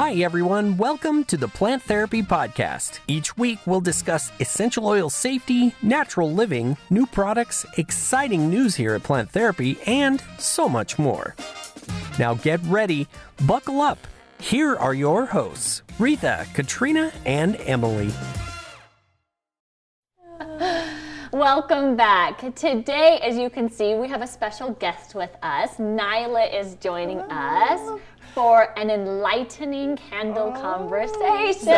Hi, everyone. Welcome to the Plant Therapy Podcast. Each week, we'll discuss essential oil safety, natural living, new products, exciting news here at Plant Therapy, and so much more. Now, get ready, buckle up. Here are your hosts, Retha, Katrina, and Emily. Welcome back. Today, as you can see, we have a special guest with us. Nyla is joining us for an enlightening candle Oh, conversation.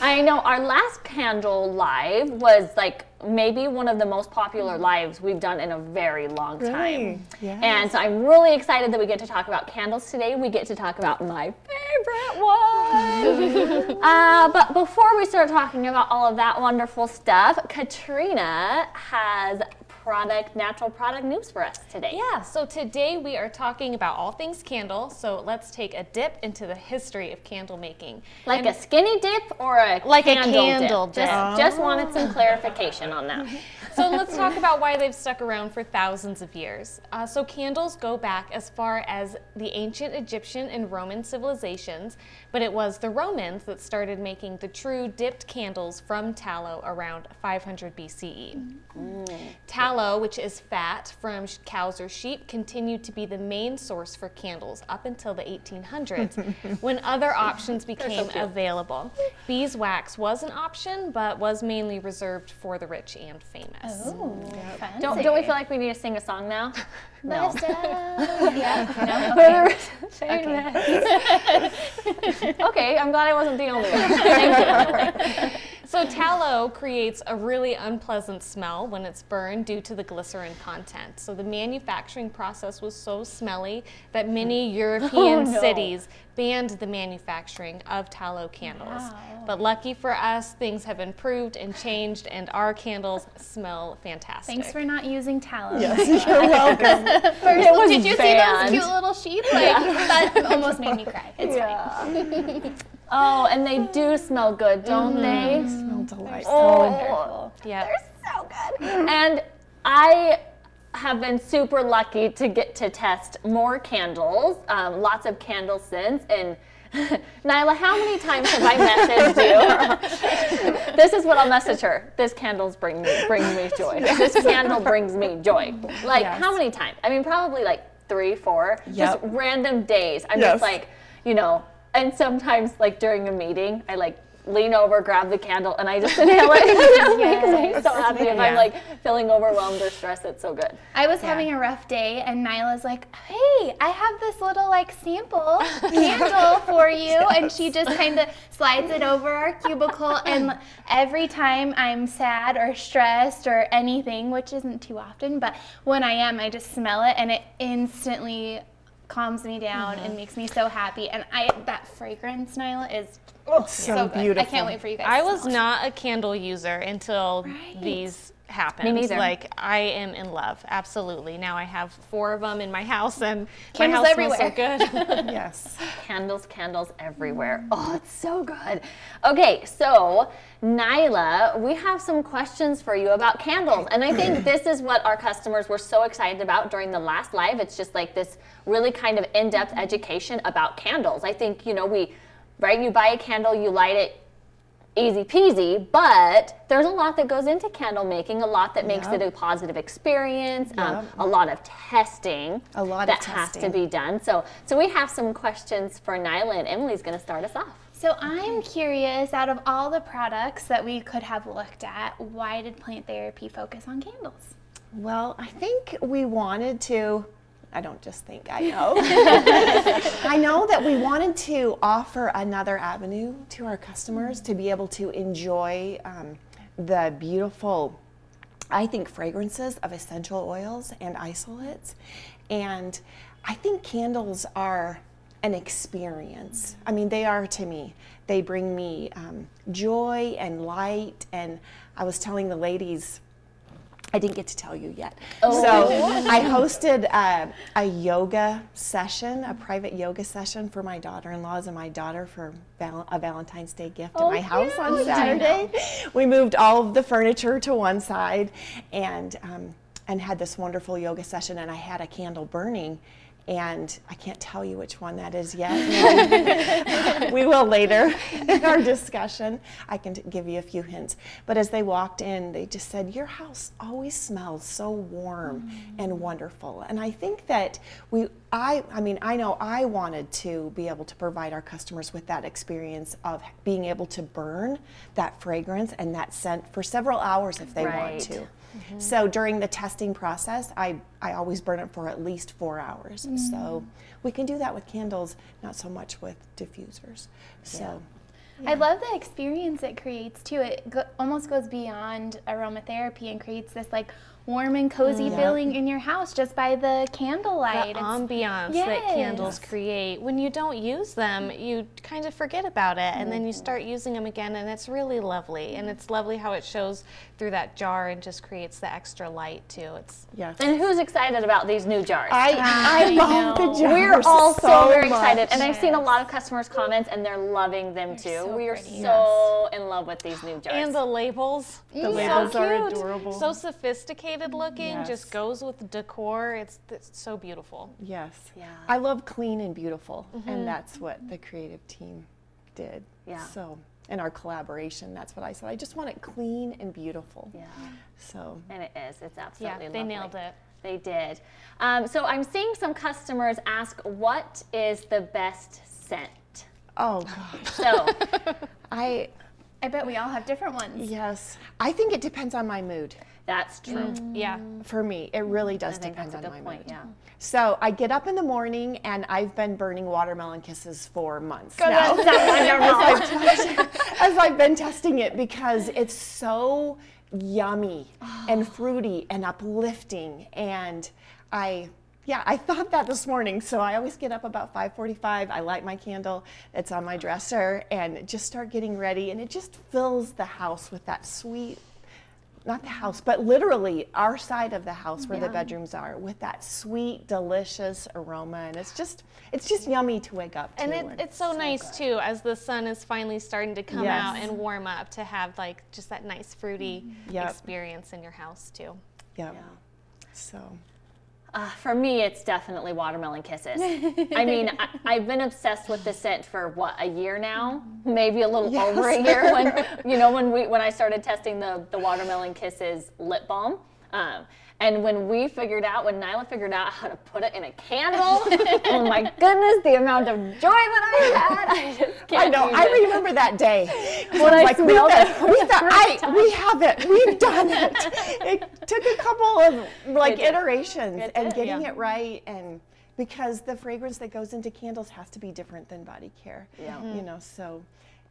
I know our last candle live was like maybe one of the most popular lives we've done in a very long time. Really? Yes. And so I'm really excited that we get to talk about candles today. We get to talk about my favorite one. uh, but before we start talking about all of that wonderful stuff, Katrina has product, natural product news for us today. Yeah, so today we are talking about all things candle. So let's take a dip into the history of candle making. Like a skinny dip or a Like a candle candle dip? dip. Just, just wanted some clarification on that. So let's talk about why they've stuck around for thousands of years. Uh, so candles go back as far as the ancient Egyptian and Roman civilizations, but it was the Romans that started making the true dipped candles from tallow around 500 BCE. Tallow, which is fat from cows or sheep, continued to be the main source for candles up until the 1800s, when other options became cute. available. Beeswax was an option, but was mainly reserved for the rich and famous. Oh, don't, don't we feel like we need to sing a song now? No. okay, I'm glad I wasn't the only one. Thank you. So tallow creates a really unpleasant smell when it's burned due to the glycerin content. So the manufacturing process was so smelly that many oh, European no. cities banned the manufacturing of tallow candles. But lucky for us, things have improved and changed and our candles smell fantastic. Thanks for not using tallow. Yes, you're welcome. First, was did you banned. see those cute little sheep? Like that almost made me cry. It's fine. Oh, and they do smell good, don't they? They? Smell delightful. Oh, Yep. so good. And I have been super lucky to get to test more candles, um, lots of candles since. And Nyla, how many times have I messaged you? this is what I'll message her. This candles bring me bring me joy. This candle brings me joy. Like Yes. how many times? I mean, probably like three, four. Just random days. I'm Yes. just like, you know. And sometimes, like during a meeting, I like lean over, grab the candle, and I just inhale it. it just makes me so happy if I'm like feeling overwhelmed or stressed. It's so good. I was having a rough day, and Nyla's like, "Hey, I have this little like sample candle for you," and she just kind of slides it over our cubicle. And every time I'm sad or stressed or anything, which isn't too often, but when I am, I just smell it, and it instantly calms me down and mm-hmm. makes me so happy. And I that fragrance, Nyla, is Oh, so, so good. beautiful. I can't wait for you guys. I was not a candle user until Right. these happened. Me neither. Like I am in love, absolutely. Now I have four of them in my house, and Candles my house smells so everywhere. good. Yes. Candles, candles everywhere. Oh, it's so good. Okay, so Nyla, we have some questions for you about candles. And I think this is what our customers were so excited about during the last live. It's just like this really kind of in depth education about candles. I think, you know, we, right, you buy a candle, you light it, easy peasy, but there's a lot that goes into candle making, a lot that makes Yep. it a positive experience, um, a lot of testing A lot of that has to be done. So, so we have some questions for Nyla, and Emily's going to start us off. So I'm curious, out of all the products that we could have looked at, why did plant therapy focus on candles? Well, I think we wanted to. I don't just think, I know. I know that we wanted to offer another avenue to our customers to be able to enjoy um, the beautiful, I think, fragrances of essential oils and isolates. And I think candles are an experience. I mean, they are to me. They bring me um, joy and light. And I was telling the ladies, I didn't get to tell you yet. So I hosted uh, a yoga session, a private yoga session for my daughter-in-laws and my daughter for val- a Valentine's Day gift at my house on Saturday. We moved all of the furniture to one side and um, and had this wonderful yoga session. And I had a candle burning, And I can't tell you which one that is yet. we will later in our discussion. I can t- give you a few hints. But as they walked in, they just said, Your house always smells so warm mm. and wonderful. And I think that we, I, I mean, I know I wanted to be able to provide our customers with that experience of being able to burn that fragrance and that scent for several hours if they Right. want to. Mm-hmm. So during the testing process, I, I always burn it for at least four hours. Mm. So we can do that with candles, not so much with diffusers. So I love the experience it creates too. It go- almost goes beyond aromatherapy and creates this like warm and cozy mm, feeling in your house just by the candlelight. the It's- ambiance that candles create. When you don't use them, you kind of forget about it, and then you mm. start using them again, and it's really lovely. And it's lovely how it shows through that jar and just creates the extra light too. It's yes. And who's excited about these new jars? I, I love the jars We're all so, very much. excited, and I've seen a lot of customers' comments, and they're loving them too. so we are pretty. so in love with these new jars. and the labels. Mm, the labels so are adorable. So sophisticated looking, Yes. just goes with decor. It's, it's so beautiful. Yes. Yeah. I love clean and beautiful, and that's what the creative team did. Yeah. So in our collaboration, that's what I said. I just want it clean and beautiful. yeah, So and it is. It's absolutely Yeah, they lovely. nailed it. They did. Um, so I'm seeing some customers ask, "What is the best scent?" oh gosh, So I I bet we all have different ones. yes, I think it depends on my mood. That's true. Mm. Yeah. For me, it really does depend on my point. mood. Yeah. So I get up in the morning and I've been burning watermelon kisses for months Go now. to- as I've been testing it because it's so yummy and fruity and uplifting and I yeah, I thought that this morning. So I always get up about 5:45. I light my candle. It's on my dresser and just start getting ready and it just fills the house with that sweet not the house, but literally our side of the house where the bedrooms are with that sweet, delicious aroma. And it's just it's just yummy to wake up to. And it, it's so, nice too, as the sun is finally starting to come Yes. out and warm up, to have like just that nice fruity Yep. experience in your house too. yeah. So Uh, for me, it's definitely watermelon kisses. I mean, I, I've been obsessed with the scent for what a year now, maybe a little over a year. When you know, when we when I started testing the the watermelon kisses lip balm. Um, and when we figured out, when Nyla figured out how to put it in a candle, oh my goodness, the amount of joy that I had! I just can't I know. I remember that day. When I like, we, smelled thought- it we thought, I, we have it. We've done it. It took a couple of like It iterations It and getting yeah. it right and because the fragrance that goes into candles has to be different than body care. Yeah. You mm-hmm. know, so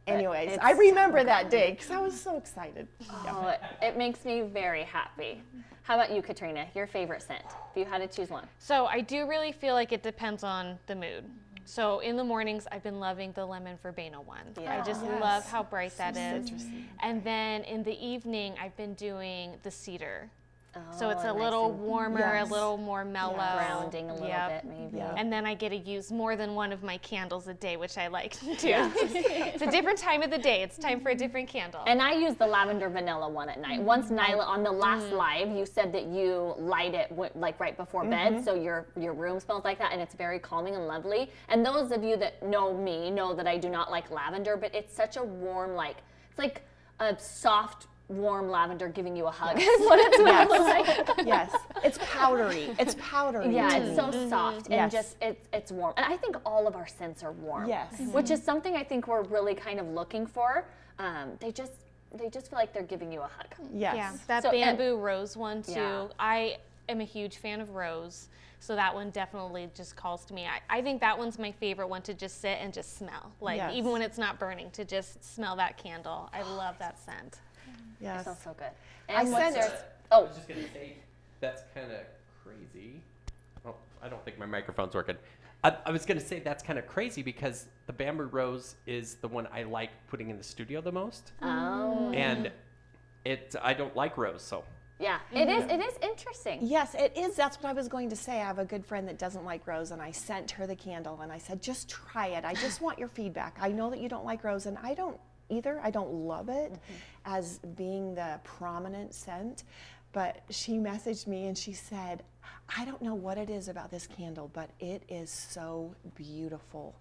Uh, anyways, it's I remember that day because I was so excited. Oh, it, it makes me very happy. How about you, Katrina? Your favorite scent? If you had to choose one. So I do really feel like it depends on the mood. So in the mornings, I've been loving the lemon verbena one. I just oh, Yes. love how bright that is. citrusy. And then in the evening, I've been doing the cedar. So it's Oh, a nice little warmer, Yes. a little more mellow. grounding a little Yep. bit, maybe. Yeah. And then I get to use more than one of my candles a day, which I like to do. it's a different time of the day. It's time for a different candle. And I use the lavender vanilla one at night. Once mm-hmm. Nyla, on the last mm. live, you said that you light it like right before bed, mm-hmm. so your your room smells like that, and it's very calming and lovely. And those of you that know me know that I do not like lavender, but it's such a warm, like it's like a soft, warm lavender giving you a hug. Is what it smells like. yes, it's powdery. It's powdery. Yeah, to it's me. so soft and Yes. just it's it's warm. And I think all of our scents are warm. Yes. Mhm. Which is something I think we're really kind of looking for. Um, they just they just feel like they're giving you a hug. Yes. Yeah, that So, and- bamboo rose one too. Yeah. I am a huge fan of rose, so that one definitely just calls to me. I, I think that one's my favorite one to just sit and just smell. Like Yes. even when it's not burning, to just smell that candle. I love that scent. Yes. smells so good. I And what's sent- yours? I Oh, was just gonna say that's kind of crazy. Oh, I don't think my microphone's working. I, I was gonna say that's kind of crazy because the bamboo rose is the one I like putting in the studio the most, oh, mm. and it I don't like rose, so yeah. Mm-hmm. It is. It is interesting. Yes, it is. That's what I was going to say. I have a good friend that doesn't like rose, and I sent her the candle, and I said, just try it. I just want your feedback. I know that you don't like rose, and I don't either. I don't love it mm-hmm. as being the prominent scent, but she messaged me and she said, I don't know what it is about this candle, but it is so beautiful.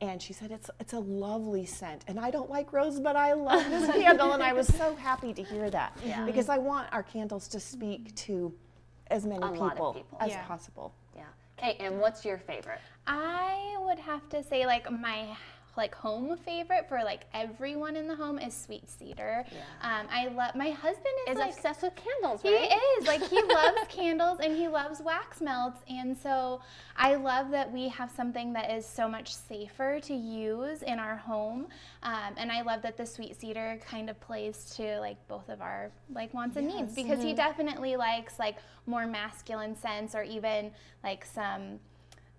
And she said it's it's a lovely scent, and I don't like rose, but I love this candle, and I was so happy to hear that Yeah. because I want our candles to speak mm-hmm. to as many A lot of people, people. as Yeah. possible. Yeah. Okay, and what's your favorite? I would have to say like my like home favorite for like everyone in the home is sweet cedar. Um, I love my husband is Is like obsessed with candles, he is. Like he loves candles and he loves wax melts. And so I love that we have something that is so much safer to use in our home. Um, and I love that the sweet cedar kind of plays to like both of our like wants and needs. Because he definitely likes like more masculine scents or even like some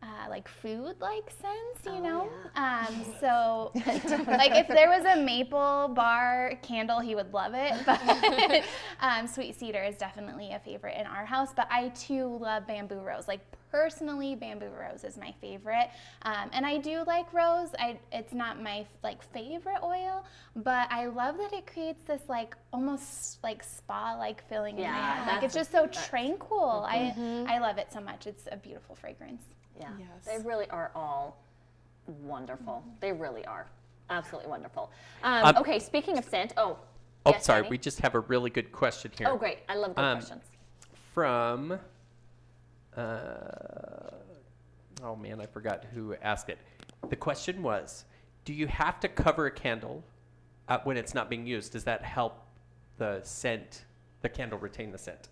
uh, like food like scents, you know? Um, so, like, if there was a maple bar candle, he would love it. But um, sweet cedar is definitely a favorite in our house. But I too love bamboo rose. Like, personally, bamboo rose is my favorite. Um, and I do like rose. I, it's not my like favorite oil, but I love that it creates this like almost like spa like feeling in my Yeah. Like, it's just so tranquil. I, I love it so much. It's a beautiful fragrance. Yeah. Yes. They really are all wonderful. They really are. Absolutely wonderful. Um, Um, okay, speaking of scent, oh. Oh, yes, sorry. Danny? We just have a really good question here. Oh, great. I love good Um, questions. From. Uh, oh man, I forgot who asked it. The question was, do you have to cover a candle uh, when it's not being used? Does that help the scent, the candle retain the scent?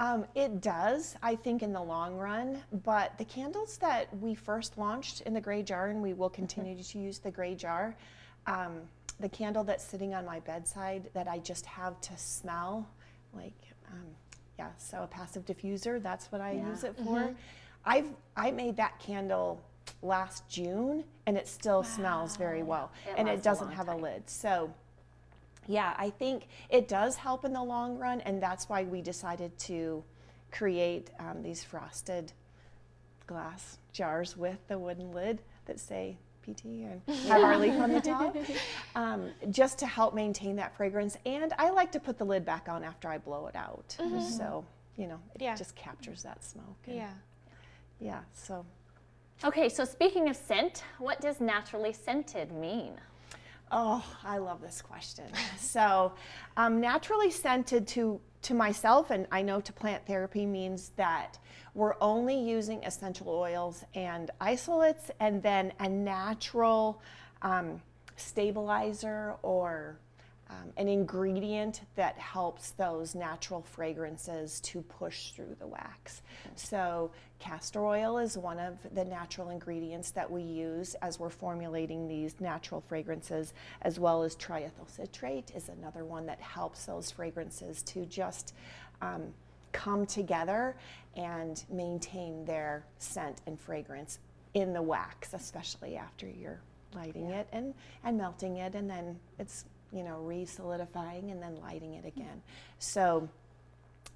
Um, it does, I think, in the long run. But the candles that we first launched in the gray jar, and we will continue to use the gray jar, um, the candle that's sitting on my bedside that I just have to smell, like, um, yeah, so a passive diffuser, that's what I use it for. I've I made that candle last June, and it still smells very well, It and it doesn't long have a lid. So. Yeah, I think it does help in the long run, and that's why we decided to create um, these frosted glass jars with the wooden lid that say PT and have our leaf on the top, um, just to help maintain that fragrance. And I like to put the lid back on after I blow it out, so you know it Yeah. just captures that smoke. and- Yeah. yeah. So Okay, so speaking of scent, what does naturally scented mean? Oh, I love this question. so, um, naturally scented to to myself, and I know to plant therapy means that we're only using essential oils and isolates, and then a natural um, stabilizer or um, an ingredient that helps those natural fragrances to push through the wax. So, castor oil is one of the natural ingredients that we use as we're formulating these natural fragrances, as well as triethyl citrate is another one that helps those fragrances to just um, come together and maintain their scent and fragrance in the wax, especially after you're lighting it and, and melting it, and then it's you know re-solidifying and then lighting it again. So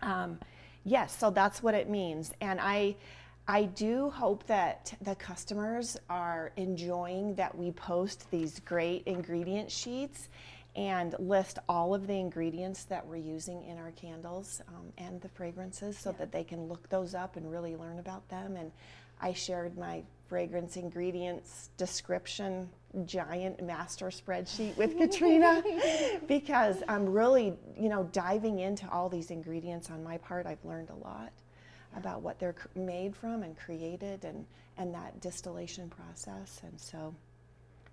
um, yes, so that's what it means, and I. I do hope that the customers are enjoying that we post these great ingredient sheets and list all of the ingredients that we're using in our candles um, and the fragrances so that they can look those up and really learn about them. And I shared my fragrance ingredients description giant master spreadsheet with Katrina because I'm really, you know, diving into all these ingredients on my part. I've learned a lot about what they're made from and created and, and that distillation process. And so,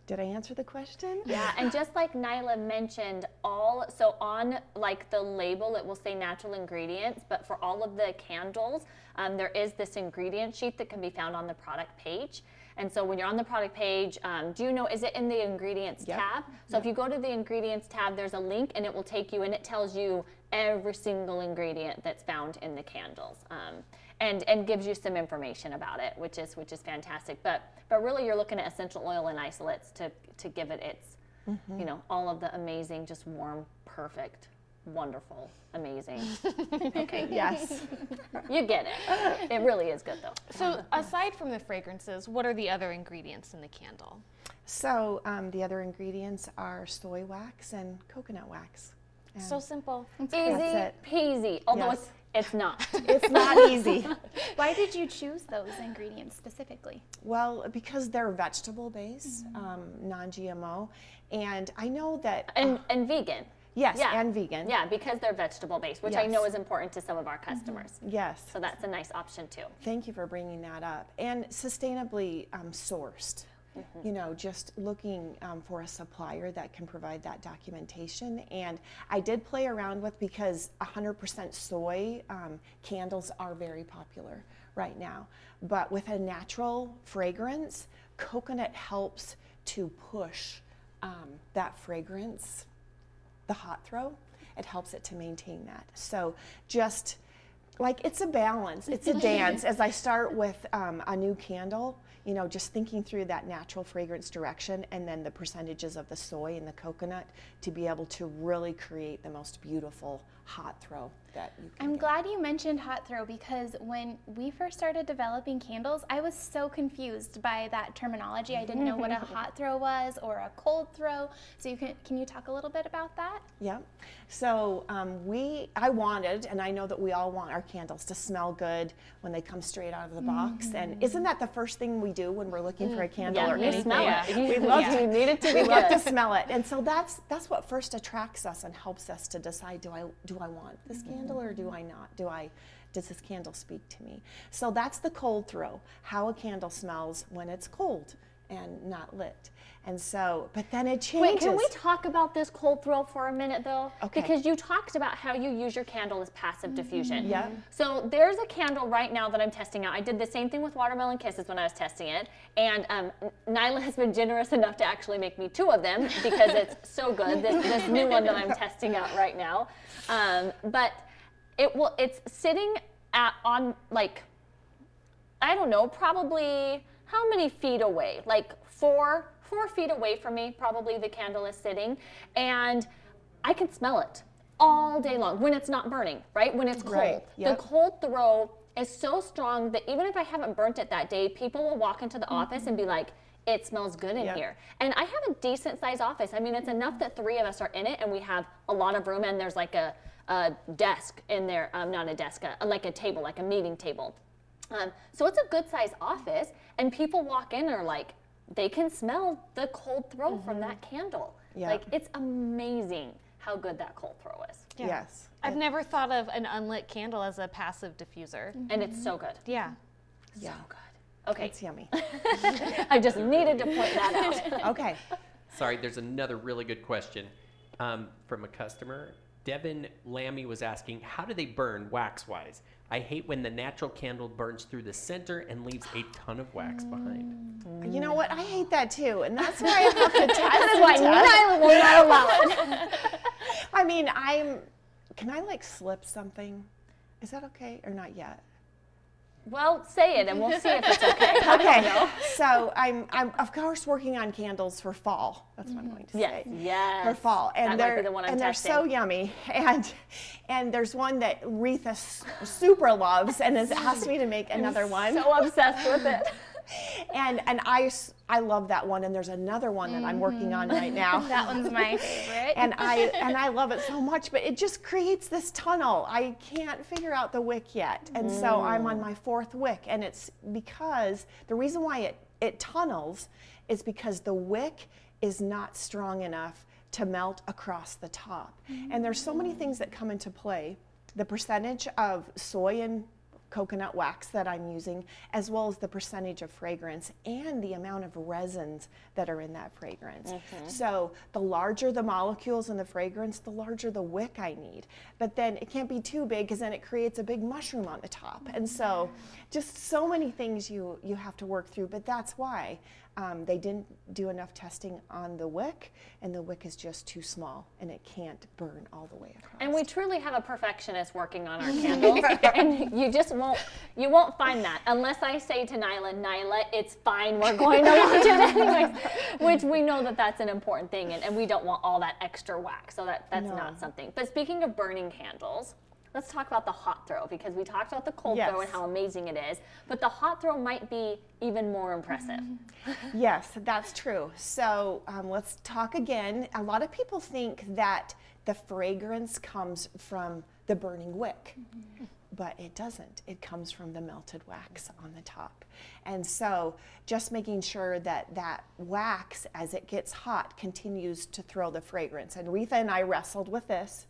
did I answer the question? Yeah, and just like Nyla mentioned, all so on like the label it will say natural ingredients, but for all of the candles, um, there is this ingredient sheet that can be found on the product page. And so when you're on the product page, um, do you know is it in the ingredients Yep. tab? So if you go to the ingredients tab, there's a link and it will take you and it tells you every single ingredient that's found in the candles. Um, and, and gives you some information about it, which is which is fantastic. But but really, you're looking at essential oil and isolates to to give it its you know, all of the amazing, just warm, perfect, wonderful, amazing. okay, Yes. you get it. It really is good though. So aside from the fragrances, what are the other ingredients in the candle? So um, the other ingredients are soy wax and coconut wax. So simple. Easy peasy. Although Yes. it's it's not. It's not easy. Why did you choose those ingredients specifically? Well, because they're vegetable based, um, non GMO. And I know that. and and vegan. yes, Yeah. and vegan. Yeah, because they're vegetable based, which I know is important to some of our customers. Yes. So that's a nice option too. Thank you for bringing that up. And sustainably um, sourced. You know, just looking um, for a supplier that can provide that documentation. And I did play around with because 100% soy um, candles are very popular right now. But with a natural fragrance, coconut helps to push um, that fragrance the hot throw, it helps it to maintain that. So just like it's a balance, it's a dance. As I start with um, a new candle, you know, just thinking through that natural fragrance direction and then the percentages of the soy and the coconut to be able to really create the most beautiful hot throw that you can. I'm get. glad you mentioned hot throw because when we first started developing candles, I was so confused by that terminology. I didn't know what a hot throw was or a cold throw. So you can can you talk a little bit about that? Yeah. So um, we, I wanted, and I know that we all want our candles to smell good when they come straight out of the box. And isn't that the first thing we do when we're looking for a candle Yeah, or anything? smell Yeah. it. We love you need it to be we love to smell it, and so that's that's what first attracts us and helps us to decide: do I do I want this mm-hmm. candle or do I not? Do I does this candle speak to me? So that's the cold throw: how a candle smells when it's cold and not lit. And so, but then it changes. Wait, can we talk about this cold throw for a minute though? Okay. Because you talked about how you use your candle as passive diffusion. Yeah. So there's a candle right now that I'm testing out. I did the same thing with watermelon kisses when I was testing it, and um, Nyla has been generous enough to actually make me two of them because it's so good. This, this new one that I'm testing out right now, um, but it will. It's sitting at on like I don't know, probably how many feet away? Like four, four feet away from me, probably the candle is sitting, and I can smell it all day long when it's not burning, right? When it's cold. Right, yep. The cold throw is so strong that even if I haven't burnt it that day, people will walk into the office and be like, it smells good in Yep. here. And I have a decent sized office. I mean, it's enough that three of us are in it and we have a lot of room and there's like a, a desk in there, um, not a desk, a, like a table, like a meeting table. Um, so it's a good sized office, and people walk in and are like, they can smell the cold throw from that candle. Yeah. Like it's amazing how good that cold throw is, Yeah. Yes. I've never thought of an unlit candle as a passive diffuser. and it's so good. Yeah. Yeah. So good. Okay, It's yummy. I just needed to point that out. Okay. Sorry, there's another really good question um, from a customer. Devin Lammy was asking, how do they burn wax wise? I hate when the natural candle burns through the center and leaves a ton of wax behind. Mm. You know what? I hate that too, and that's why I have to test. That is why and test. Nyla will not allow it. I mean, I'm. Can I like slip something? Is that okay or not yet? Well, say it, and we'll see if it's okay. Okay. So I'm, I'm of course working on candles for fall. That's what I'm going to Yes, say. yes. For fall, and That they're be the one I'm and they're testing. so yummy, and and there's one that Retha super loves, and has asked me to make another one. So obsessed with it. and and I I love that one, and there's another one that I'm working on right now. Mm-hmm. That one's my favorite. and I and I love it so much, but it just creates this tunnel. I can't figure out the wick yet, and so I'm on my fourth wick, and it's because the reason why it it tunnels is because the wick is not strong enough to melt across the top, and there's so many things that come into play. The percentage of soy and coconut wax that I'm using, as well as the percentage of fragrance and the amount of resins that are in that fragrance. Mm-hmm. So the larger the molecules in the fragrance, the larger the wick I need. But then it can't be too big because then it creates a big mushroom on the top. And so just so many things you, you have to work through. But that's why um, they didn't do enough testing on the wick, and the wick is just too small and it can't burn all the way across. And we truly have a perfectionist working on our candles, and you just won't you won't find that unless I say to Nyla, Nyla, it's fine, we're going to launch it anyways. Which we know that that's an important thing, and, and we don't want all that extra wax, so that that's No. not something. But speaking of burning candles, let's talk about the hot throw because we talked about the cold throw and how amazing it is, but the hot throw might be even more impressive. Yes, that's true. So um, let's talk again. A lot of people think that the fragrance comes from the burning wick, but it doesn't. It comes from the melted wax on the top. And so just making sure that that wax, as it gets hot, continues to throw the fragrance. And Retha and I wrestled with this.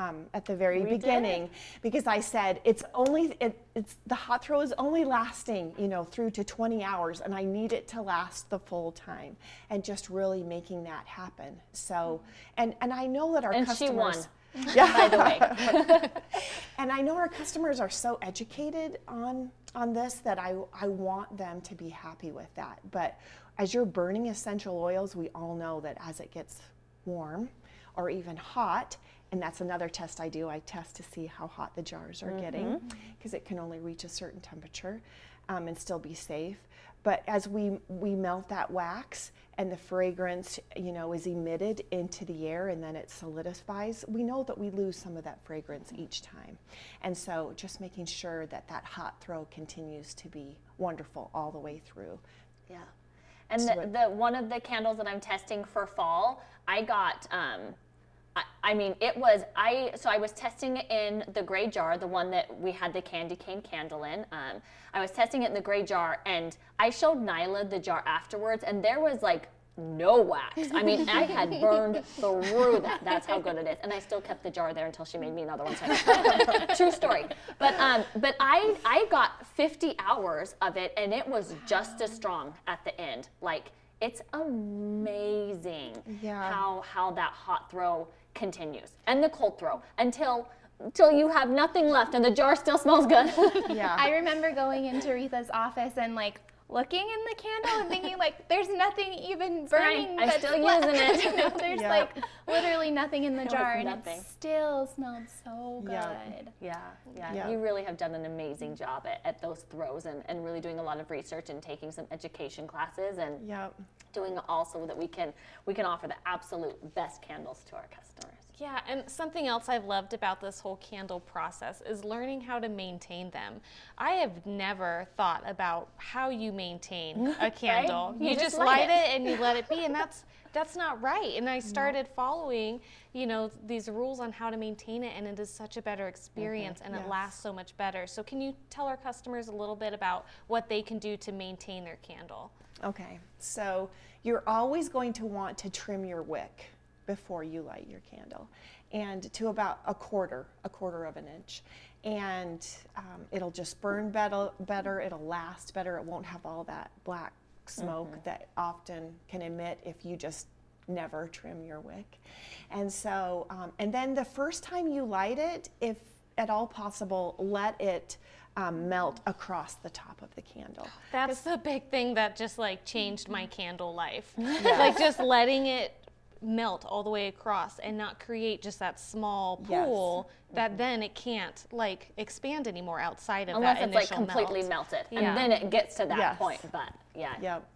Um, at the very We did. beginning, because I said it's only it, it's the hot throw is only lasting you know through to 20 hours, and I need it to last the full time, and just really making that happen. So, and and I know that our And she customers. won. Yeah. By the way, And I know our customers are so educated on on this that I I want them to be happy with that. But as you're burning essential oils, we all know that as it gets warm or even hot, and that's another test I do. I test to see how hot the jars are getting because it can only reach a certain temperature um, and still be safe. But as we we melt that wax and the fragrance, you know, is emitted into the air and then it solidifies, we know that we lose some of that fragrance each time. And so just making sure that that hot throw continues to be wonderful all the way through. yeah. And the, the one of the candles that I'm testing for fall, I got. Um, I, I mean, it was I. So I was testing it in the gray jar, the one that we had the candy cane candle in. Um, I was testing it in the gray jar, and I showed Nyla the jar afterwards, and there was like no wax. I mean, I had burned through that. That's how good it is, and I still kept the jar there until she made me another one. True story. But um, but I I got 50 hours of it, and it was just as strong at the end. Like it's amazing Yeah. how how that hot throw continues and the cold throw until until you have nothing left and the jar still smells good. Yeah. I remember going into Retha's office and like looking in the candle and thinking like there's nothing even burning. I'm that's still left." using it. You know, there's Yeah. like literally nothing in the was jar and nothing. it still smelled so good. Yeah. Yeah, yeah, Yeah. You really have done an amazing job at, at those throws and, and really doing a lot of research and taking some education classes and Yep. doing it all so that we can we can offer the absolute best candles to our customers. Yeah, and something else I've loved about this whole candle process is learning how to maintain them. I have never thought about how you maintain a candle. You You, just just, light light it. it. and you let it be, and that's that's not right. And I started following, you know, these rules on how to maintain it, and it is such a better experience, and Yes. it lasts so much better. So, can you tell our customers a little bit about what they can do to maintain their candle? Okay, so you're always going to want to trim your wick before you light your candle, and to about a quarter, a quarter of an inch, and um, it'll just burn better. Better, it'll last better. It won't have all that black smoke that often can emit if you just never trim your wick, and so um, and then the first time you light it, if at all possible, let it. Um, melt across the top of the candle. That's the big thing that just like changed my candle life. Like just letting it melt all the way across and not create just that small Yes. pool that then it can't like expand anymore outside of Unless that it's like completely melt. melted. Yeah. And then it gets to that Yes. point. But yeah. Yep.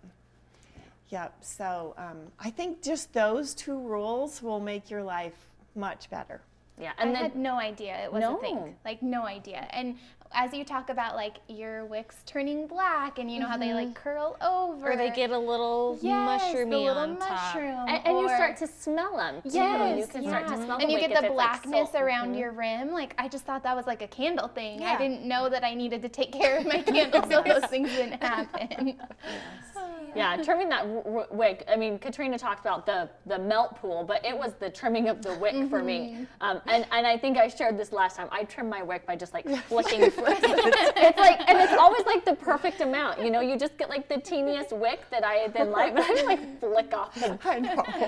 Yep. So um, I think just those two rules will make your life much better. Yeah. I And then had no idea it was a thing. Like no idea. And as you talk about like your wicks turning black and you know how they like mm-hmm. curl over. Or they get a little yes, mushroomy little on top. mushroom. and, and you start to smell them too. Yes, you can yeah. start to smell and the you wick get the like, blackness soaked. around mm-hmm. your rim. Like I just thought that was like a candle thing. I didn't know that I needed to take care of my candle so those things didn't happen. Yeah, trimming that wick. I mean, Katrina talked about the the melt pool, but it was the trimming of the wick for me. Um, and and I think I shared this last time. I trim my wick by just like flicking. it's like, and it's always like the perfect amount. You know, you just get like the teeniest wick that I then light, but I just like flick off the,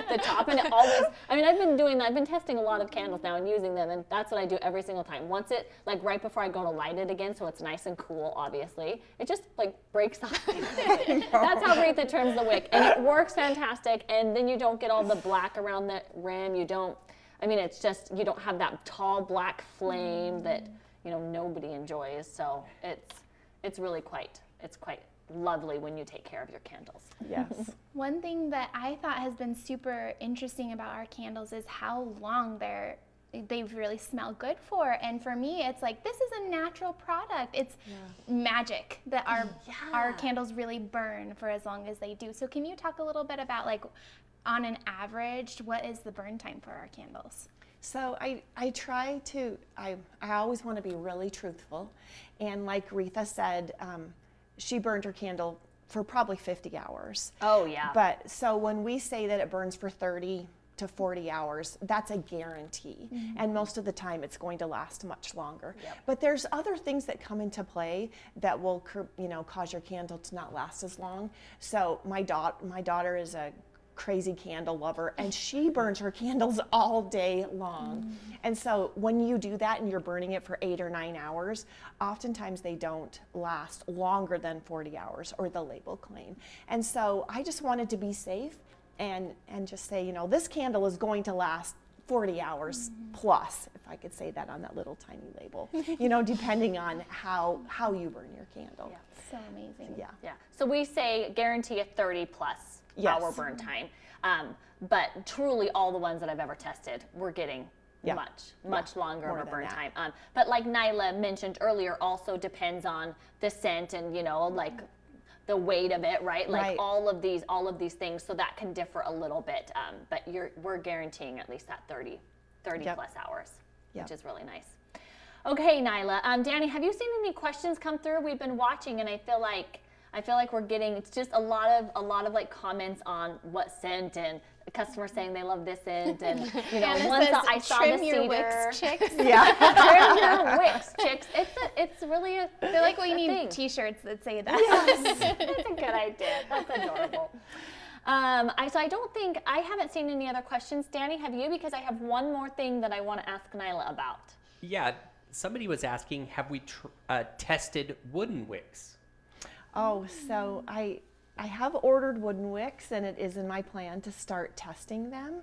the top, and it always. I mean, I've been doing that. I've been testing a lot of candles now and using them, and that's what I do every single time. Once it like right before I go to light it again, so it's nice and cool. Obviously, it just like breaks off. that's how Retha trims the wick, and it works fantastic. And then you don't get all the black around the rim. You don't. I mean, it's just you don't have that tall black flame that you know nobody enjoys. So it's it's really quite it's quite lovely when you take care of your candles. Yes. One thing that I thought has been super interesting about our candles is how long they're they really smell good for. And for me, it's like this is a natural product. It's magic that our our candles really burn for as long as they do. So can you talk a little bit about like on an average, what is the burn time for our candles? So I, I try to, I, I always want to be really truthful. And like Retha said, um, she burned her candle for probably 50 hours. Oh, yeah. But so when we say that it burns for 30 to 40 hours, that's a guarantee. Mm-hmm. And most of the time it's going to last much longer. But there's other things that come into play that will you know cause your candle to not last as long. So my daughter my daughter is a crazy candle lover and she burns her candles all day long. Mm-hmm. And so when you do that and you're burning it for 8 or 9 hours, oftentimes they don't last longer than 40 hours or the label claim. And so I just wanted to be safe and and just say, you know, this candle is going to last 40 hours plus, if I could say that on that little tiny label. you know, depending on how how you burn your candle. So amazing. Yeah. Yeah. So we say guarantee a 30 plus Yes. hour burn time. Um, but truly, all the ones that I've ever tested, we're getting Yeah. much, much longer more of a burn that. time. Um, but like Nyla mentioned earlier, also depends on the scent and you know like the weight of it, right? Like Right. all of these, all of these things. So that can differ a little bit. Um, but you're we're guaranteeing at least that 30, 30 Yep. plus hours, Yep. which is really nice. Okay, Nyla. Um, Danny, have you seen any questions come through? We've been watching, and I feel like I feel like we're getting it's just a lot of a lot of like comments on what scent and customers saying they love this scent, and you know, Anna once says, I saw trim the your cedar. wicks, chicks. Yeah. Trim your wicks, chicks. It's a, it's really a. I feel like we need thing. T-shirts that say that. Yes, That's a good idea. That's adorable. Um, I, so I don't think I haven't seen any other questions. Danny, have you? Because I have one more thing that I want to ask Nyla about. Yeah, somebody was asking, have we tr- uh, tested wooden wicks? Oh, so I I have ordered wooden wicks, and it is in my plan to start testing them.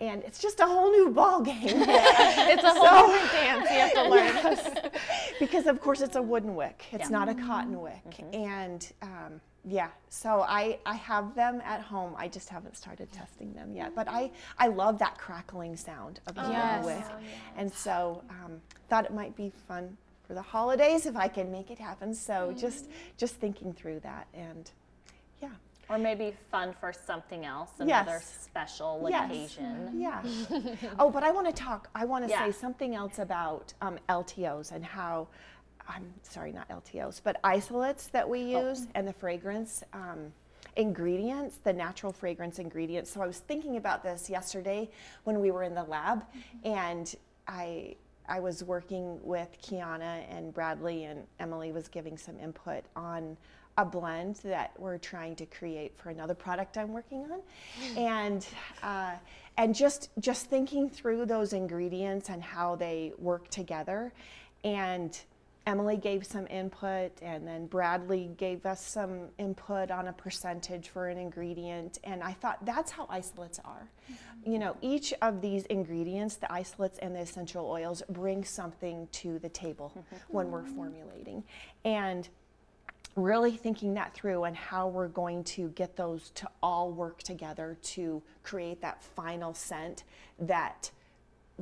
And it's just a whole new ball game. it's a whole different dance you have to learn. Yes. because of course it's a wooden wick. It's Yeah. not a cotton wick. And um, yeah, so I, I have them at home. I just haven't started testing them yet. But I, I love that crackling sound of a Yes. wooden wick. And so um, thought it might be fun for the holidays if I can make it happen. So just just thinking through that and yeah. Or maybe fun for something else, another Yes. special Yes. occasion. Yeah. oh, but I want to talk. I want to Yeah. say something else about um, LTOs and how. I'm sorry, not LTOs, but isolates that we Oh. use and the fragrance um, ingredients, the natural fragrance ingredients. So I was thinking about this yesterday when we were in the lab, and I I was working with Kiana and Bradley, and Emily was giving some input on a blend that we're trying to create for another product I'm working on, mm. and uh, and just just thinking through those ingredients and how they work together, and Emily gave some input, and then Bradley gave us some input on a percentage for an ingredient. And I thought that's how isolates are. Mm-hmm. You know, each of these ingredients, the isolates and the essential oils, bring something to the table mm-hmm. when we're formulating. And really thinking that through and how we're going to get those to all work together to create that final scent that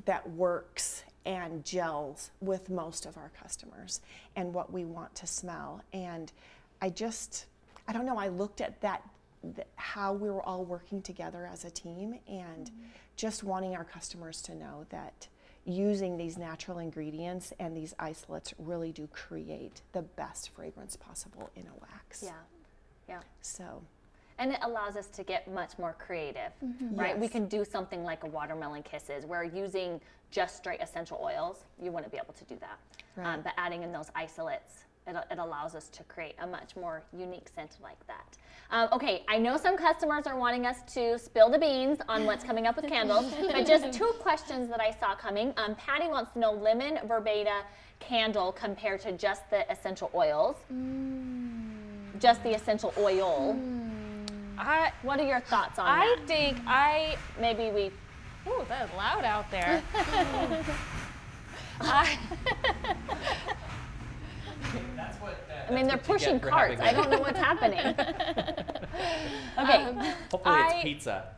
that works and gels with most of our customers and what we want to smell. And i just i don't know i looked at that th- how we were all working together as a team and mm-hmm. just wanting our customers to know that using these natural ingredients and these isolates really do create the best fragrance possible in a wax Yeah. Yeah. so And it allows us to get much more creative, right? We can do something like a watermelon kisses where using just straight essential oils, you wouldn't be able to do that. Um, but adding in those isolates, it, it allows us to create a much more unique scent like that. Um, okay, I know some customers are wanting us to spill the beans on what's coming up with candles, but just two questions that I saw coming. Um, Patty wants to know lemon verbena candle compared to just the essential oils. Just the essential oil. I What are your thoughts on I that? I think I Maybe we. Ooh, that is loud out there. I, That's what. Uh, I mean, they're pushing carts. I don't know what's happening. okay. Hopefully I- it's pizza.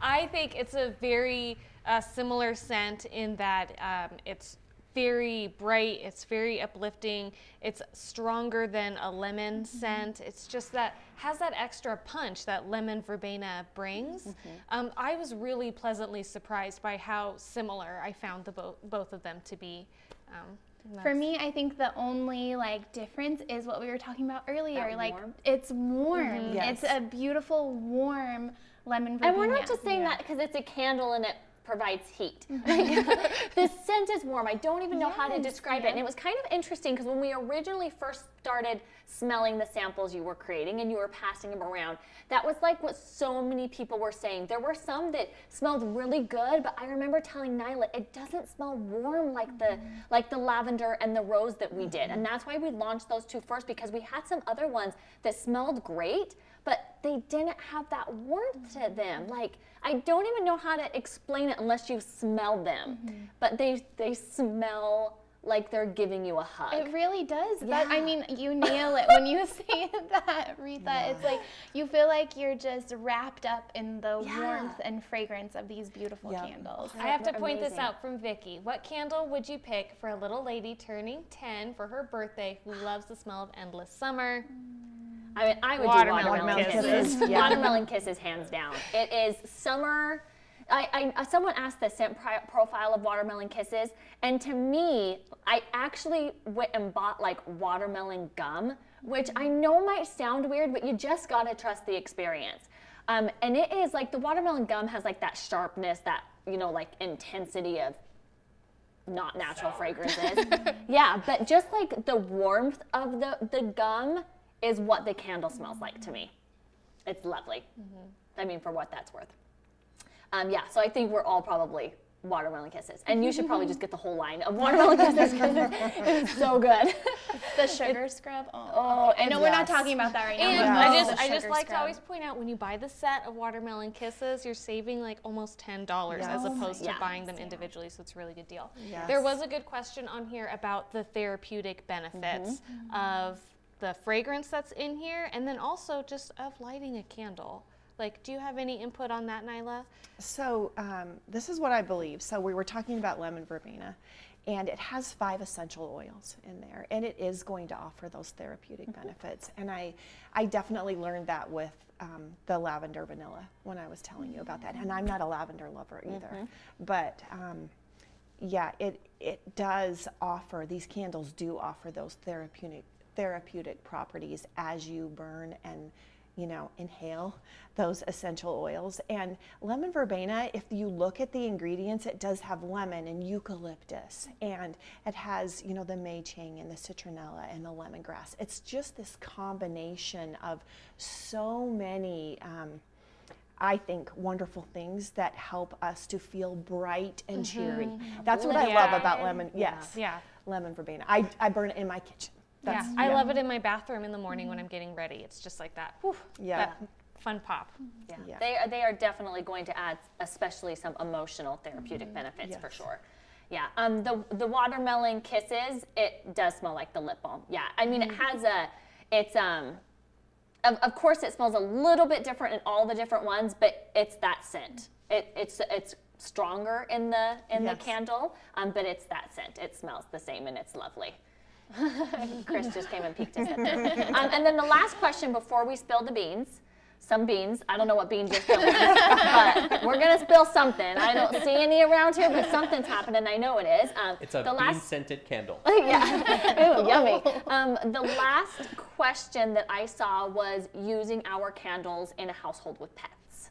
I think it's a very a similar scent in that um, it's very bright, it's very uplifting, it's stronger than a lemon scent. It's just that has that extra punch that lemon verbena brings. Um, I was really pleasantly surprised by how similar I found the bo- both of them to be. Um, and For me, I think the only like difference is what we were talking about earlier. That like warm? it's warm. Mm-hmm. Yes. It's a beautiful warm lemon verbena. And we're not just saying that because it's a candle and it provides heat. Mm-hmm. the scent is warm. I don't even know how to Yes, describe it. And it was kind of interesting because when we originally first started smelling the samples you were creating and you were passing them around, that was like what so many people were saying. There were some that smelled really good, but I remember telling Nyla it doesn't smell warm like the Mm-hmm. like the lavender and the rose that we did. And that's why we launched those two first because we had some other ones that smelled great, but they didn't have that warmth to mm-hmm. them. Like I don't even know how to explain it unless you've smelled them. Mm-hmm. But they they smell like they're giving you a hug. It really does. That, I mean, you nail it when you say that, Rita. It's like you feel like you're just wrapped up in the Yeah. warmth and fragrance of these beautiful Yep. candles. I have to They're point this out from Vicky. What candle would you pick for a little lady turning 10 for her birthday who loves the smell of endless summer? Mm. I mean, I would Watermelon do watermelon kisses. kisses. Yeah. Watermelon kisses, hands down. It is summer. I, I someone asked the scent pri- profile of watermelon kisses, and to me, I actually went and bought like watermelon gum, which I know might sound weird, but you just gotta trust the experience. Um, and it is like the watermelon gum has like that sharpness, that you know, like intensity of not natural fragrances. yeah, but just like the warmth of the, the gum is what the candle smells like to me. It's lovely. I mean, for what that's worth. Um, yeah, so I think we're all probably watermelon kisses. And you should probably just get the whole line of watermelon kisses because it's, it's so good. The sugar scrub. Oh, Oh, I know we're not talking about that right now. And I just, I just sugar like to always point out when you buy the set of watermelon kisses, you're saving like almost ten dollars Yes. as Oh opposed to yes. buying them individually. So it's a really good deal. Yes. There was a good question on here about the therapeutic benefits of the fragrance that's in here, and then also just of lighting a candle. Like, do you have any input on that, Nyla? So um, this is what I believe. So we were talking about lemon verbena, and it has five essential oils in there, and it is going to offer those therapeutic benefits. And I, I definitely learned that with um, the lavender vanilla when I was telling you about that. And I'm not a lavender lover either, but. Um, yeah, it it does offer these candles do offer those therapeutic therapeutic properties as you burn and you know inhale those essential oils and lemon verbena if you look at the ingredients it does have lemon and eucalyptus and it has you know the may chang and the citronella and the lemongrass it's just this combination of so many um, I think wonderful things that help us to feel bright and cheery. That's what I love about lemon. Yes. Yeah. Lemon verbena. I, I burn it in my kitchen. That's, yeah, I love it in my bathroom in the morning when I'm getting ready. It's just like that. Whew, Yeah. That fun pop. Yeah. Yeah. They, are, they are definitely going to add, especially some emotional therapeutic benefits for sure. Yeah. Um, the, the watermelon kisses, it does smell like the lip balm. Yeah. I mean, it has a, it's, um, of, of course, it smells a little bit different in all the different ones, but it's that scent. It, it's, it's stronger in the, in Yes. the candle, um, but it's that scent. It smells the same and it's lovely. Chris just came and peeked his head there. Um, and then the last question before we spill the beans, some beans. I don't know what beans you're spilling, but we're gonna spill something. I don't see any around here, but something's happening. I know it is. Um, It's a the bean last scented candle. yeah. Ooh, yummy. Um, the last question that I saw was using our candles in a household with pets.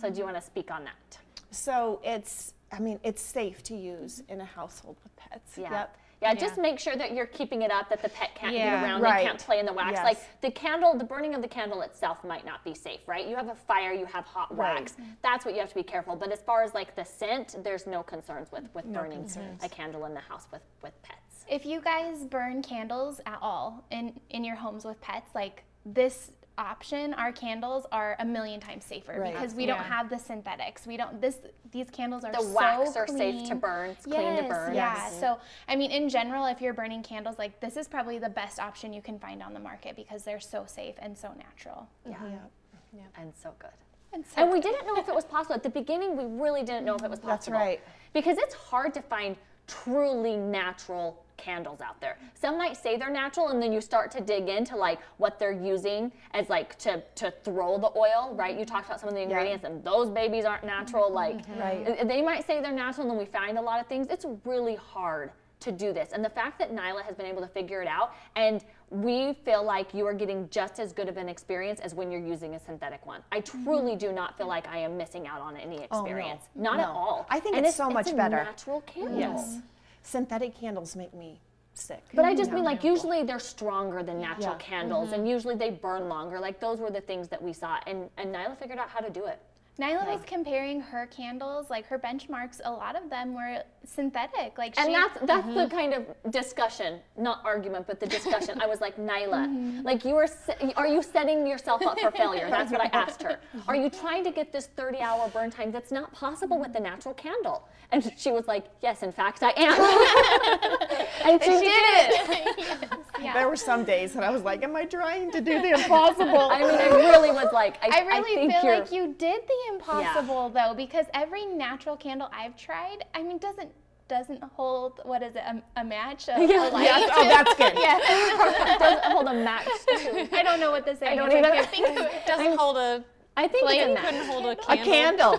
So do you want to speak on that? So it's, I mean, it's safe to use in a household with pets. Yeah. Yep. Yeah, just make sure that you're keeping it up, that the pet can't Yeah. get around, Right. they can't play in the wax. Yes. Like the candle, the burning of the candle itself might not be safe, right? You have a fire, you have hot Right. wax. That's what you have to be careful. But as far as like the scent, there's no concerns with, with No burning concerns. a candle in the house with, with pets. If you guys burn candles at all in in your homes with pets, like this option, our candles are a million times safer Right. because we don't have the synthetics. We don't this these candles are The so wax are safe to burn, it's clean to burn. Yeah. Yes. So I mean, in general, if you're burning candles, like this is probably the best option you can find on the market because they're so safe and so natural. Yeah. Yep. And so good. And so. And we didn't know if it was possible. At the beginning, we really didn't know if it was possible. That's right. Because it's hard to find truly natural candles out there. Some might say they're natural and then you start to dig into like what they're using as like to to throw the oil, right? You talked about some of the ingredients and those babies aren't natural like Right. uh, they might say they're natural and then we find a lot of things. It's really hard to do this. And the fact that Nyla has been able to figure it out and we feel like you are getting just as good of an experience as when you're using a synthetic one. I truly do not feel like I am missing out on any experience. Not at all. I think And it's so much a better. Natural candle. Yes. Synthetic candles make me sick. But I mm, just mean like usually they're stronger than natural Yeah. candles and usually they burn longer. Like those were the things that we saw and and Nyla figured out how to do it. Nyla was comparing her candles, like her benchmarks. A lot of them were synthetic. Like And she, that's that's the mm-hmm. kind of discussion, not argument, but the discussion. I was like, Nyla, mm-hmm. like you are, are you setting yourself up for failure? That's what I asked her. Are you trying to get this 30-hour burn time that's not possible with the natural candle? And she was like, Yes, in fact, I am. and she, did it. yeah. There were some days that I was like, am I trying to do the impossible? I mean, I really was like, I, I really think feel you're, like you did the impossible though, because every natural candle I've tried, I mean, doesn't doesn't hold what is it a, a match? A, Yeah. a light? Yes, oh, that's good. yeah. doesn't hold a match to. I don't know what this is. I don't I either. can't think it. Doesn't hold a I think it's a Couldn't hold a A candle. candle.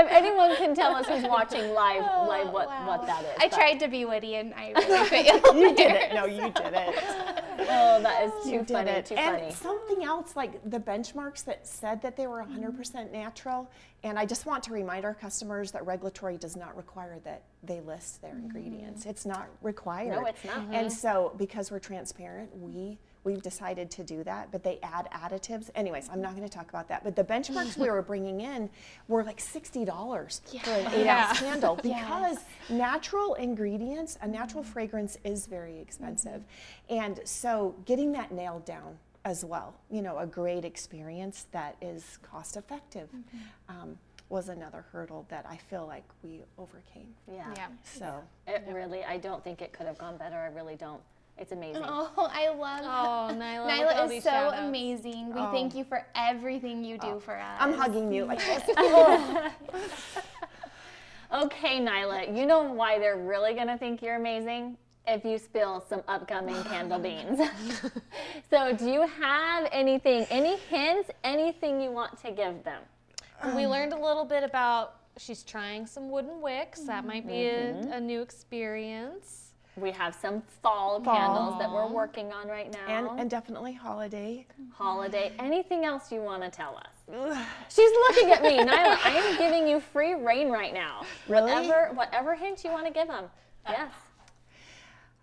If anyone can tell us who's watching live, oh, live what, wow. what that is. I but- tried to be witty and I really failed. you did it. No, you did it. Oh, that is oh, too funny. it. Too and funny. something else, like the benchmarks that said that they were 100% mm-hmm. natural. And I just want to remind our customers that regulatory does not require that they list their ingredients. Mm-hmm. It's not required. No, it's not. And mm-hmm. so, because we're transparent, we we've decided to do that. But they add additives. Anyways, I'm not going to talk about that. But the benchmarks we were bringing in were like $60 for an eight ounce candle because natural ingredients, a natural fragrance is very expensive. And so getting that nailed down as well, you know, a great experience that is cost effective um, was another hurdle that I feel like we overcame. Yeah. Yeah. So It really, I don't think it could have gone better. I really don't. It's amazing. Oh, I love Oh, Nyla, look at all Nyla is so amazing. We thank you for everything you do for us. I'm hugging you like this. Okay, Nyla, you know why they're really going to think you're amazing? If you spill some upcoming candle beans. so, do you have anything, any hints, anything you want to give them? We learned a little bit about she's trying some wooden wicks. That might be Mm-hmm. a, a new experience. We have some fall, candles that we're working on right now. and, and definitely holiday. holiday. Anything else you want to tell us? She's looking at me, Nyla. I am giving you free rein right now. Really? Whatever, whatever hint you want to give them. Yes.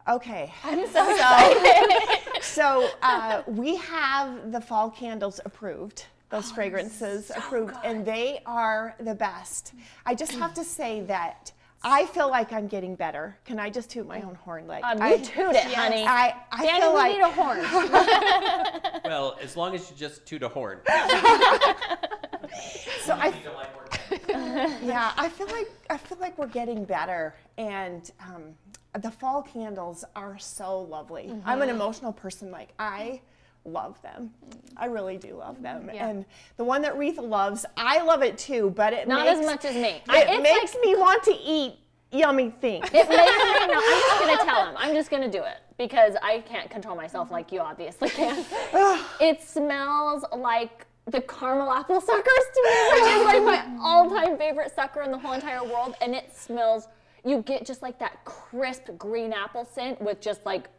Okay. I'm so excited. so uh, we have the fall candles approved. Those fragrances approved, and they are the best. I just have to say that I feel like I'm getting better. Can I just toot my own horn? Like Um, I, you toot it, honey. I, I Danny, feel we like need a horn. Well, as long as you just toot a horn. so I You don't like yeah, I feel like I feel like we're getting better, and um, the fall candles are so lovely. I'm Mm-hmm. an emotional person. Like I love them. I really do love them. Yeah. And the one that Retha loves, I love it too. But it Not makes, as much as me. It it's makes like- me want to eat yummy things. It or may not. I'm just gonna tell him. I'm just gonna do it because I can't control myself like you obviously can. it smells like the caramel apple suckers to me, which is like my all-time favorite sucker in the whole entire world. And it smells. You get just like that crisp green apple scent with just like.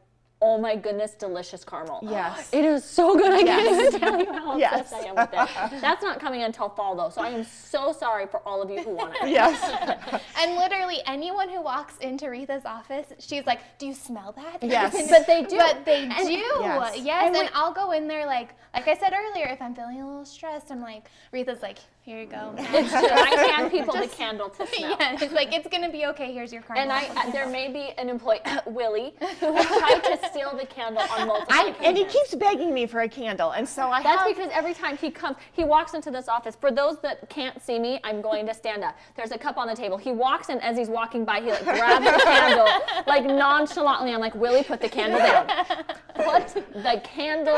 Oh my goodness, delicious caramel. Yes. It is so good. I Yes. can't even tell you how Yes. obsessed I am with it. That's not coming until fall though, so I am so sorry for all of you who want it. yes. And literally anyone who walks into Retha's office, she's like, "Do you smell that?" Yes. But they do. But they And- do. Yes. Yes. And And, we- I'll go in there like like I said earlier, if I'm feeling a little stressed, I'm like, Retha's like, here you go. I hand people the candle to smell. yeah, it's like it's gonna be okay. Here's your card. And I, uh, there may be an employee, Willie, who has tried to steal the candle on multiple I, and he keeps begging me for a candle, and so I have- That's have. because every time he comes, he walks into this office. For those that can't see me, I'm going to stand up. There's a cup on the table. He walks in as he's walking by. He like grabs the candle like nonchalantly. I'm like, Willie, put the candle down. Put the candle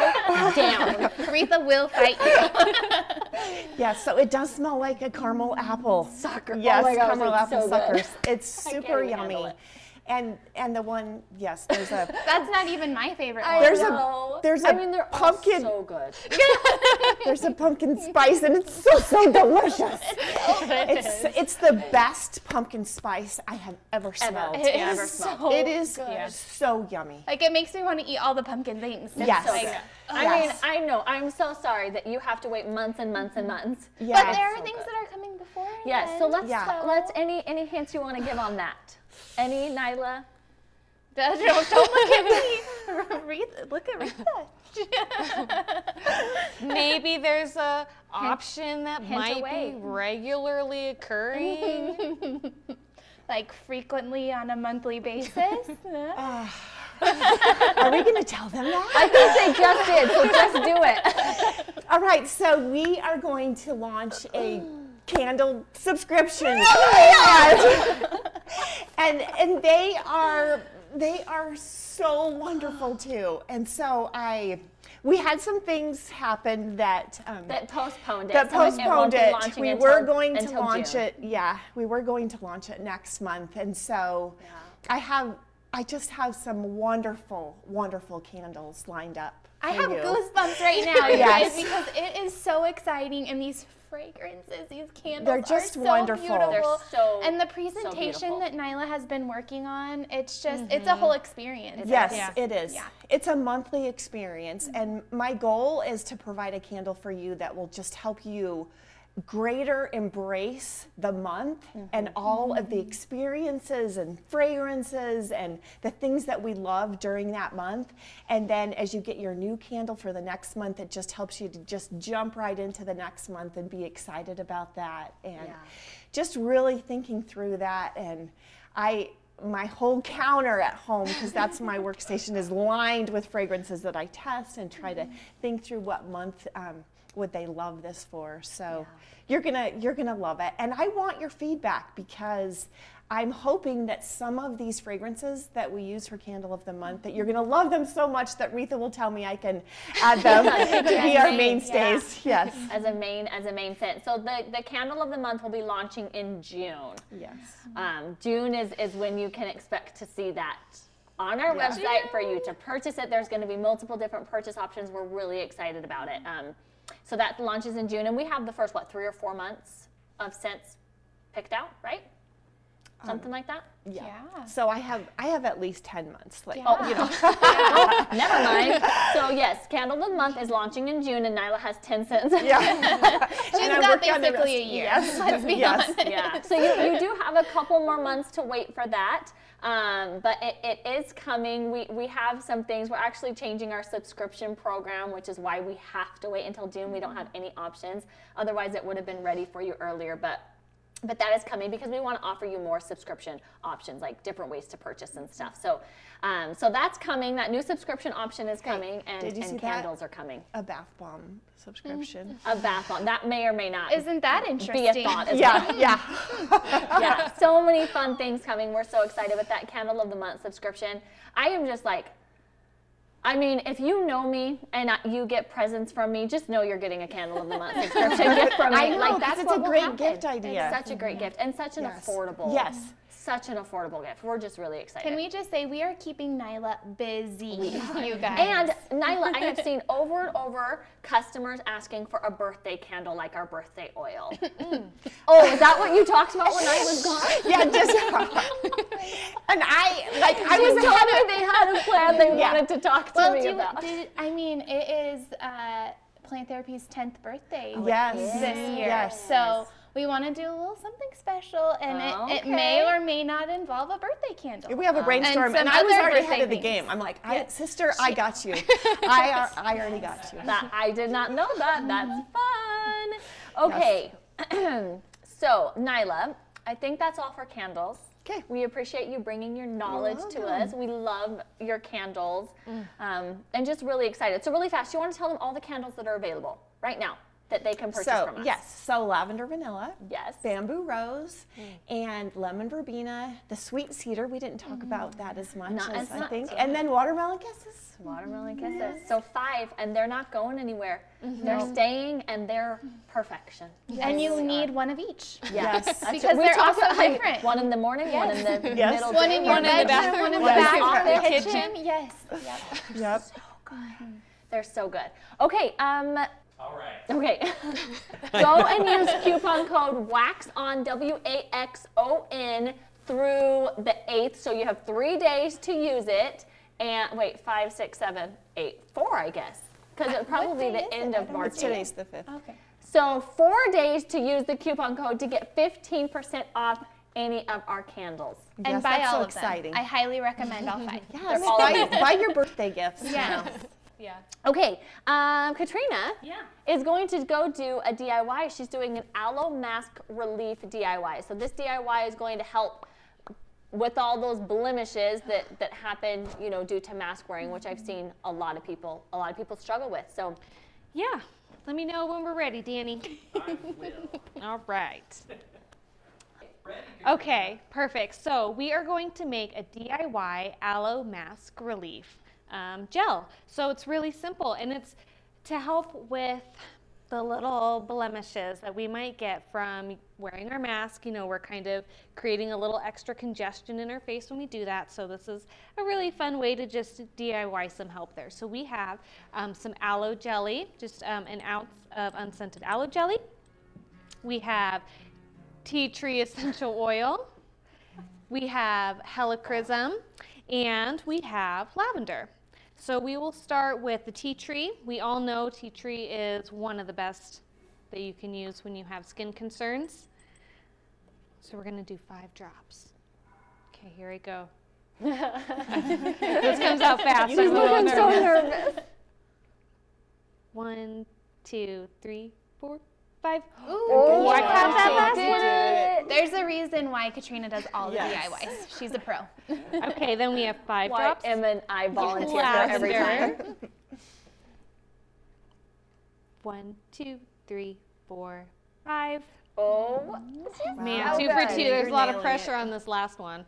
down. Aretha will fight you. Yes, so it does smell like a caramel apple. Sucker. Oh Yes, my gosh, caramel apple so good. suckers. It's super yummy. it. And and the one, yes, there's a That's not even my favorite one. There's a- know. there's I a mean, they're pumpkin- all so good. there's a pumpkin spice and it's so so delicious. It's it's the best pumpkin spice I have ever smelled. It Yeah, is ever smelled. so It is good. so yummy. Like it makes me want to eat all the pumpkin things. Yes. So Like, good. I Yes. mean, I know. I'm so sorry that you have to wait months and months and months. but there are so things good. that are coming before. Yes. then, So let's Yeah. let's any any hints you want to give on that. Any Nyla? Don't, don't look at me. Aretha, look at Rita. Maybe there's a option that hint might away. be regularly occurring. like frequently on a monthly basis. Ah. Are we going to tell them that? I think they just did. So just do it. All right, so we are going to launch a candle subscription. and and they are they are so wonderful too. And so I we had some things happen that um, That postponed it. that so it postponed be it. We until- were going to launch June. it. Yeah, we were going to launch it next month, and so I have. I just have some wonderful, wonderful candles lined up. I have you. goosebumps right now, you Yes. guys, because it is so exciting and these fragrances, these candles They're just are so wonderful. beautiful. They're so- and the presentation beautiful. that Nyla has been working on, it's just it's a whole experience. Yes, Yeah. it is. Yeah. It's a monthly experience, and my goal is to provide a candle for you that will just help you greater embrace the month and mm-hmm. all of the mm-hmm. experiences and fragrances and the things that we love during that month. And then as you get your new candle for the next month, it just helps you to just jump right into the next month and be excited about that. And Yeah. just really thinking through that and I my whole counter at home because that's my workstation is lined with fragrances that I test and try to mm-hmm. think through what month um, would they love this for. So you're gonna you're gonna love it, and I want your feedback because I'm hoping that some of these fragrances that we use for Candle of the Month that you're gonna love them so much that Retha will tell me I can add them to be our Main, mainstays. Yes. as a main as a main scent. So the the candle of the month will be launching in June. Yes. Um, June is is when you can expect to see that on our website for you to purchase it. There's going to be multiple different purchase options. We're really excited about it. Um, so that launches in June, and we have the first what three or four months of scents picked out, right? Um, Something like that. Yeah. Yeah. So I have I have at least ten months. Like Yeah. you know. Oh, never mind. So yes, Candle of the Month is launching in June, and Nyla has ten scents. Yeah. She's And I got work on the basically a year. Yes. Let's be Yes. honest. yeah. So you, you do have a couple more months to wait for that. Um, but it, it is coming. We, we have some things. We're actually changing our subscription program, which is why we have to wait until June. We don't have any options. Otherwise, it would have been ready for you earlier. But but that is coming because we want to offer you more subscription options, like different ways to purchase and stuff. So, um, so that's coming. That new subscription option is coming, and, did you and see that? candles are coming. A bath bomb subscription. A bath bomb that may or may not Isn't that be a interesting? thought as well. Yeah, yeah. yeah, so many fun things coming. We're so excited with that Candle of the Month subscription. I am just like, I mean, if you know me and I- you get presents from me, just know you're getting a Candle of the Month subscription gift from me. I know, like that's it's a great happen. gift idea. It's such a great gift and such an Yes. affordable. Yes. Such an affordable gift. We're just really excited. Can we just say we are keeping Nyla busy, you guys? And Nyla, I have seen over and over customers asking for a birthday candle like our birthday oil. oh, is that what you talked about when I was gone? Yeah, just and I like I was told of they had a plan they Yeah. wanted to talk to well, me do, about. did, I mean, it is uh, Plant Therapy's 10th birthday Yes. this year. Yes. So we want to do a little something special, and it, it oh, may or may not involve a birthday candle. We have a um, brainstorm, and, some I was already ahead of the game. I'm like, I, sister, I got you. I are, I already got you. that I did not know that. That's mm-hmm. fun. Okay. so, Nyla, I think that's all for candles. Okay. We appreciate you bringing your knowledge to us. We love your candles, mm. um, and just really excited. So really fast, you want to tell them all the candles that are available right now that they can purchase So from us? yes, so lavender vanilla, Yes. bamboo rose, hmm. and lemon verbena. The sweet cedar, we didn't talk mm-hmm. about that as much Not as as I much. think. And mm-hmm. then watermelon kisses. Watermelon mm-hmm. kisses. So five, and they're not going anywhere. They're staying, and they're perfection. And you need one of each. Yes, Because they're talked also about, different. One in the morning, one in the Yes. middle. One day, in your One in the bedroom, bathroom, one in the one in the bathroom, kitchen. kitchen. Yes. Yep. Yep. They're so good. Okay, um, All right. okay. Go and use coupon code WAX on W A X O N through the 8th. So you have three days to use it. And wait, five, six, seven, eight, four, I guess. Because it's probably day the end it? Of don't March. Today's the fifth. Okay. So four days to use the coupon code to get 15% off any of our candles. And Yes, buy that's all so of them. exciting. I highly recommend all five. Yes, all buy, buy your birthday gifts. Yeah. Yeah. Okay, um, Katrina Yeah. is going to go do a DIY. She's doing an aloe mask relief DIY. So this DIY is going to help with all those blemishes that, that happen, you know, due to mask wearing, which I've seen a lot of people, a lot of people struggle with. So Yeah. Let me know when we're ready, Danny. All right. Okay, perfect. So we are going to make a DIY aloe mask relief um, gel. So it's really simple and it's to help with the little blemishes that we might get from wearing our mask. You know, we're kind of creating a little extra congestion in our face when we do that. So this is a really fun way to just DIY some help there. So we have um, some aloe jelly, just um, an ounce of unscented aloe jelly. We have tea tree essential oil. We have helichrysum and we have lavender. So we will start with the tea tree. We all know tea tree is one of the best that you can use when you have skin concerns. So we're going to do five drops. Okay, here we go. this comes out fast. I'm a I'm so nervous. One, two, three, four, five. Ooh, I caught that last one. There's a reason why Katrina does all the Yes. DIYs. She's a pro. Okay, then we have five Why drops. Emma and I volunteer for every Lavender. time. One, two, three, four, five. Oh, Man, Wow. two for Okay. two. There's a You're lot of pressure it. on this last one.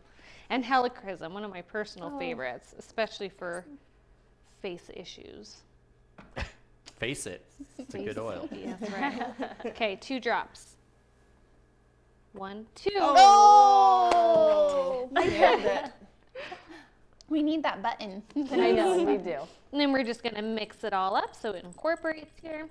And helichrysum, one of my personal Oh. favorites, especially for face issues. Face it. It's a good oil. Yes, right. okay, two drops. One, two. Oh! Nailed it. We need that button. I know we do. And then we're just going to mix it all up so it incorporates here.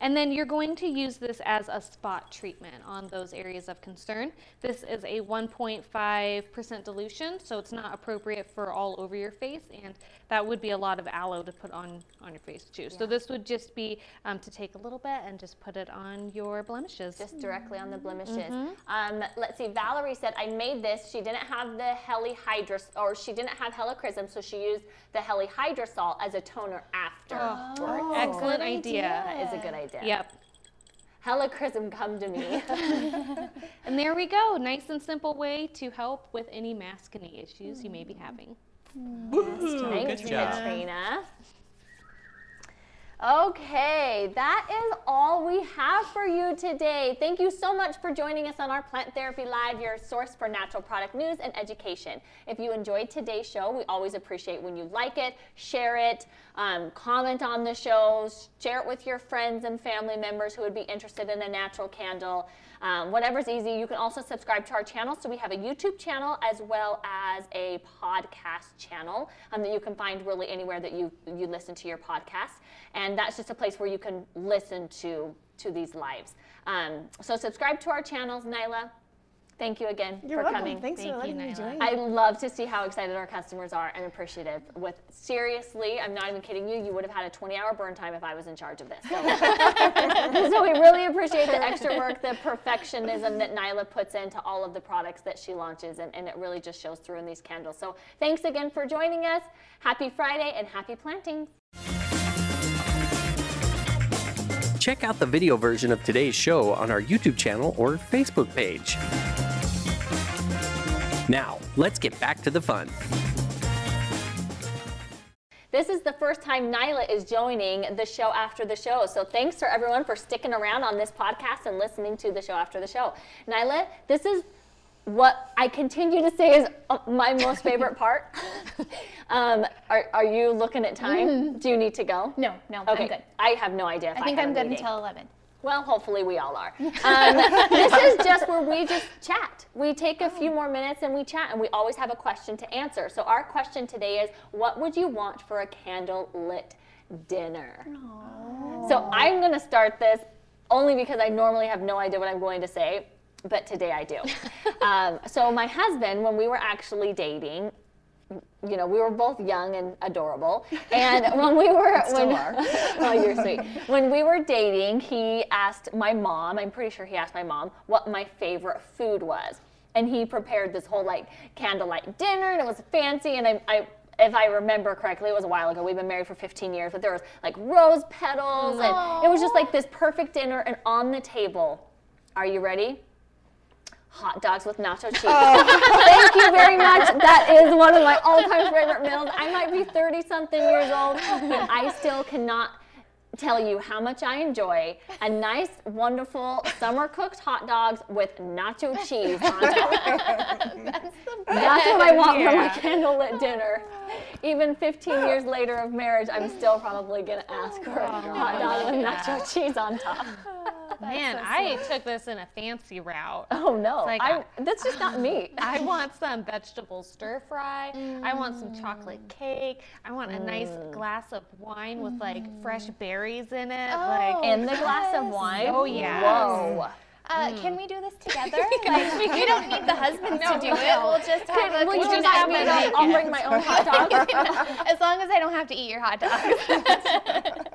And then you're going to use this as a spot treatment on those areas of concern. This is a 1.5% dilution, so it's not appropriate for all over your face, and that would be a lot of aloe to put on, on your face too. So this would just be um, to take a little bit and just put it on your blemishes. just directly on the blemishes. Mm-hmm. Um, let's see. Valerie said I made this. She didn't have the helihydrous, or she didn't have helichrysum, so she used the helihydrosol as a toner after. Oh, oh. excellent good idea. That is a good idea. Yep. Helichrysum, come to me. And there we go. Nice and simple way to help with any maskne issues you may be mm. having. Thanks, good job. Okay, that is all we have for you today. Thank you so much for joining us on our Plant Therapy Live, your source for natural product news and education. If you enjoyed today's show, we always appreciate when you like it, share it, um, comment on the shows, share it with your friends and family members who would be interested in a natural candle. Um, whatever's easy. You can also subscribe to our channel. So we have a YouTube channel as well as a podcast channel um, that you can find really anywhere that you you listen to your podcasts. And that's just a place where you can listen to to these lives. Um, so subscribe to our channels, Nyla. Thank you again You're for welcome. coming. Thanks Thank for letting you, me Nyla. join. I love to see how excited our customers are and appreciative. With seriously, I'm not even kidding you. You would have had a 20-hour burn time if I was in charge of this. So, so we really appreciate the extra work, the perfectionism that Nyla puts into all of the products that she launches, and, and it really just shows through in these candles. So thanks again for joining us. Happy Friday and happy planting. Check out the video version of today's show on our YouTube channel or Facebook page. Now, let's get back to the fun. This is the first time Nyla is joining the show after the show. So thanks for everyone for sticking around on this podcast and listening to the show after the show. Nyla, this is what I continue to say is uh, my most favorite part. um, are, are you looking at time? Do you need to go? No, no, Okay. I'm good. I have no idea if I, I think have I'm a good meeting. until 11. Well, hopefully we all are. Um, this is just where we just chat. We take a few more minutes and we chat, and we always have a question to answer. So our question today is, what would you want for a candle lit dinner? So I'm going to start this only because I normally have no idea what I'm going to say, but today I do. um, so my husband, when we were actually dating, you know, we were both young and adorable. And when we were, when, oh, you're sweet. When we were dating, he asked my mom, I'm pretty sure he asked my mom, what my favorite food was. And he prepared this whole like candlelight dinner and it was fancy. And I, I if I remember correctly, it was a while ago. We've been married for 15 years, but there was like rose petals and it was just like this perfect dinner. And on the table, are you ready? Hot dogs with nacho cheese. Oh, thank you very much. That is one of my all-time favorite meals. I might be 30 something years old, but I still cannot tell you how much I enjoy a nice, wonderful summer cooked hot dogs with nacho cheese on top. That's what I want for my candlelit dinner. Even 15 years later of marriage, I'm still probably gonna ask for a hot dog with nacho cheese on top. Man, I took this in a fancy route. Oh no, like, I, that's just not me. I want some vegetable stir fry. I want some chocolate Mm. cake. I want a nice glass of wine with like fresh berries in it. like In the glass of wine. Oh, yeah. Whoa. Uh, Can we do this together? like, we don't need the husband to do it. We'll just have a Will we'll just have me? I'll, I'll bring my own hot dog. as long as I don't have to eat your hot dog.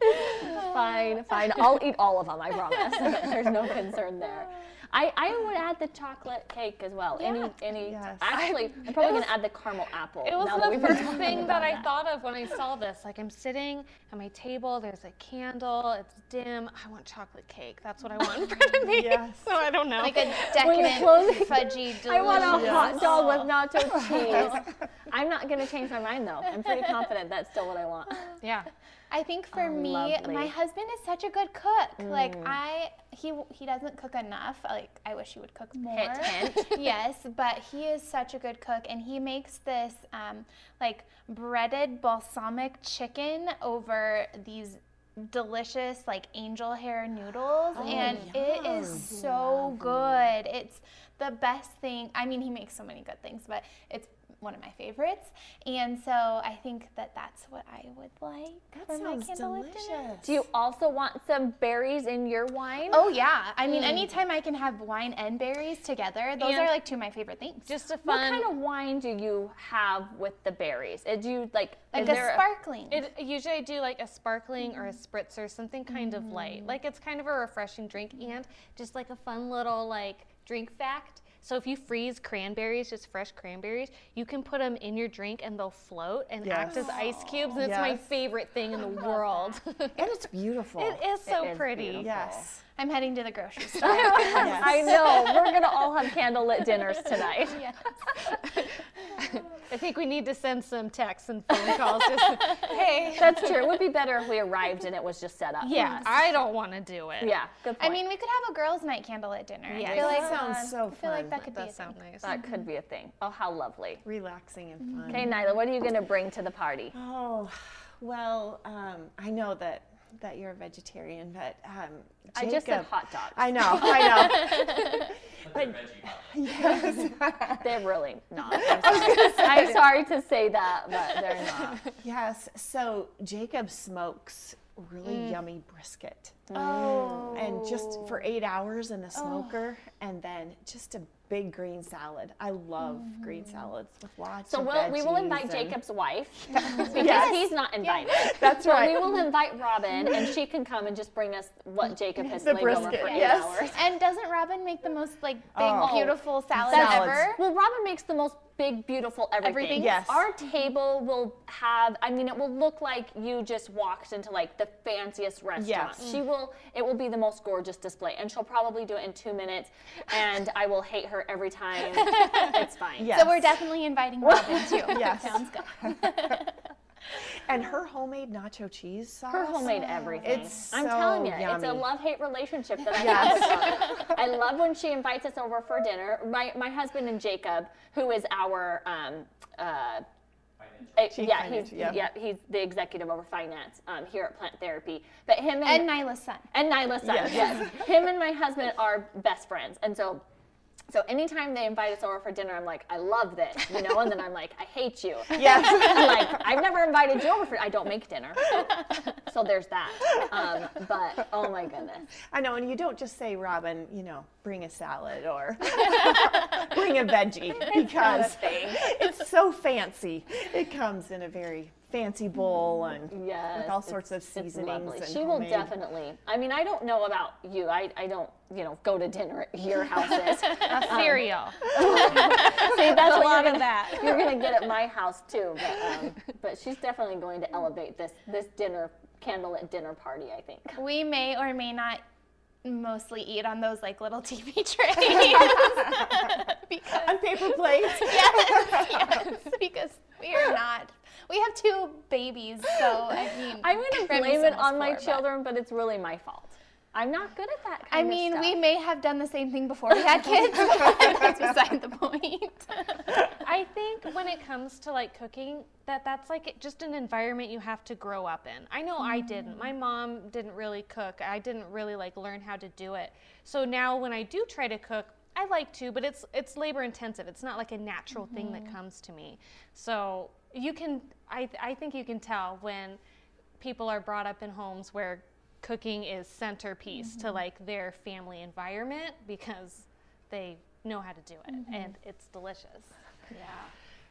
fine, fine. I'll eat all of them. I promise. There's no concern there. I, I would add the chocolate cake as well. Any any. Yes. Actually, I'm probably gonna add the caramel apple. It was now the we've first thing that I thought of when I saw this. Like I'm sitting at my table, there's a candle, it's dim. I want chocolate cake. That's what I want in front of me. Yes. So I don't know. like a decadent, closing- fudgy, delicious. I want a hot dog with nacho cheese. I'm not gonna change my mind though. I'm pretty confident that's still what I want. yeah. I think for Oh, me, lovely. my husband is such a good cook. Like I, he he doesn't cook enough. Like I wish he would cook more. hint. yes, but he is such a good cook, and he makes this um, like breaded balsamic chicken over these delicious like angel hair noodles and it is so good it's the best thing i mean he makes so many good things but it's one of my favorites and so i think that that's what i would like for my sounds candlelit dinner. delicious. Do you also want some berries in your wine? Oh yeah, I mean, mm. anytime I can have wine and berries together, those And are like two of my favorite things. Just a fun. What kind of wine do you have with the berries? Do you like? like is a there sparkling. It, usually I do like a sparkling or a mm. spritzer, something kind of light. Mm. Like it's kind of a refreshing drink and just like a fun little like drink fact. So if you freeze cranberries, just fresh cranberries, you can put them in your drink and they'll float and act as ice cubes. And it's my favorite thing in the world. And it's beautiful. it is so is pretty. beautiful. Yes. I'm heading to the grocery store. I know. We're gonna all have candlelit dinners tonight. I think we need to send some texts and phone calls. Just, hey. That's true. It would be better if we arrived and it was just set up. Yeah, I don't want to do it. Yeah. Good I mean, we could have a girls' night candle at dinner. Yeah, I feel like That sounds so fun. I feel like that could That be a does sound thing. nice. that could be a thing. Oh, how lovely. Relaxing and fun. Okay, Nyla, what are you gonna bring to the party? Oh, well, um, I know that that you're a vegetarian, but um, I just said hot dogs. I know, I know. They're really not. I'm sorry. I'm sorry to say that, but they're not. Yes. So Jacob smokes really mm. yummy brisket, Oh. and just oh. for eight hours in the smoker, and then just a big green salad. I love green mm. salads with lots So of we'll, we will invite and- Jacob's wife because Yes. he's not invited. That's So right. we will invite Robin, and she can come and just bring us what Jacob has The slaved over brisket, for eight yes. hours. And doesn't Robin make the most like big, Oh. beautiful salad Salads. ever? Well, Robin makes the most big, beautiful everything. Everything? Yes. Our table will have. I mean, it will look like you just walked into like the fanciest restaurant. Yes. She will. It will be the most gorgeous display, and she'll probably do it in two minutes, and I will hate her every time. it's fine. Yes. So we're definitely inviting Robin too. Yes. Sounds good. And her homemade nacho cheese sauce. Her homemade everything. It's I'm so telling you, it's a love-hate relationship that I Yes. have. I love when she invites us over for dinner. My my husband and Jacob, who is our um, uh, yeah, he's yeah. yeah. he's the executive over finance um, here at Plant Therapy. But him And and Nyla's son. and Nyla's son, Yes. yes. him and my husband are best friends, and so. So anytime they invite us over for dinner, I'm like, I love this, you know, and then I'm like, I hate you. Yes. like I've never invited you over for. I don't make dinner, so there's that. Um, but oh my goodness, I know, and you don't just say, Robin, you know, bring a salad or bring a veggie because it's so fancy. It comes in a very fancy bowl and Yes, with all sorts of seasonings. lovely. and She will definitely. I mean, I don't know about you. I, I don't, you know, go to dinner at your houses. Cereal. See, that's a lot you're of that. You're gonna get at my house too, but um, but she's definitely going to elevate this this dinner candlelit dinner party. I think. We may or may not mostly eat on those like little TV trays. because on paper plates. yes, yes, because we are not. We have two babies, so I mean, I'm gonna blame it on my but- children, but it's really my fault. I'm not good at that I mean, we may have done the same thing before we had kids. that's beside the point. I think when it comes to like cooking, that that's like just an environment you have to grow up in. I know I didn't. My mm. mom didn't really cook. I didn't really like learn how to do it. So now when I do try to cook, I like to, but it's it's labor intensive. It's not like a natural thing that mm-hmm. comes to me. So you can I I think you can tell when people are brought up in homes where cooking is centerpiece to mm-hmm. like their family environment because they know how to do it mm-hmm. and it's delicious. Yeah,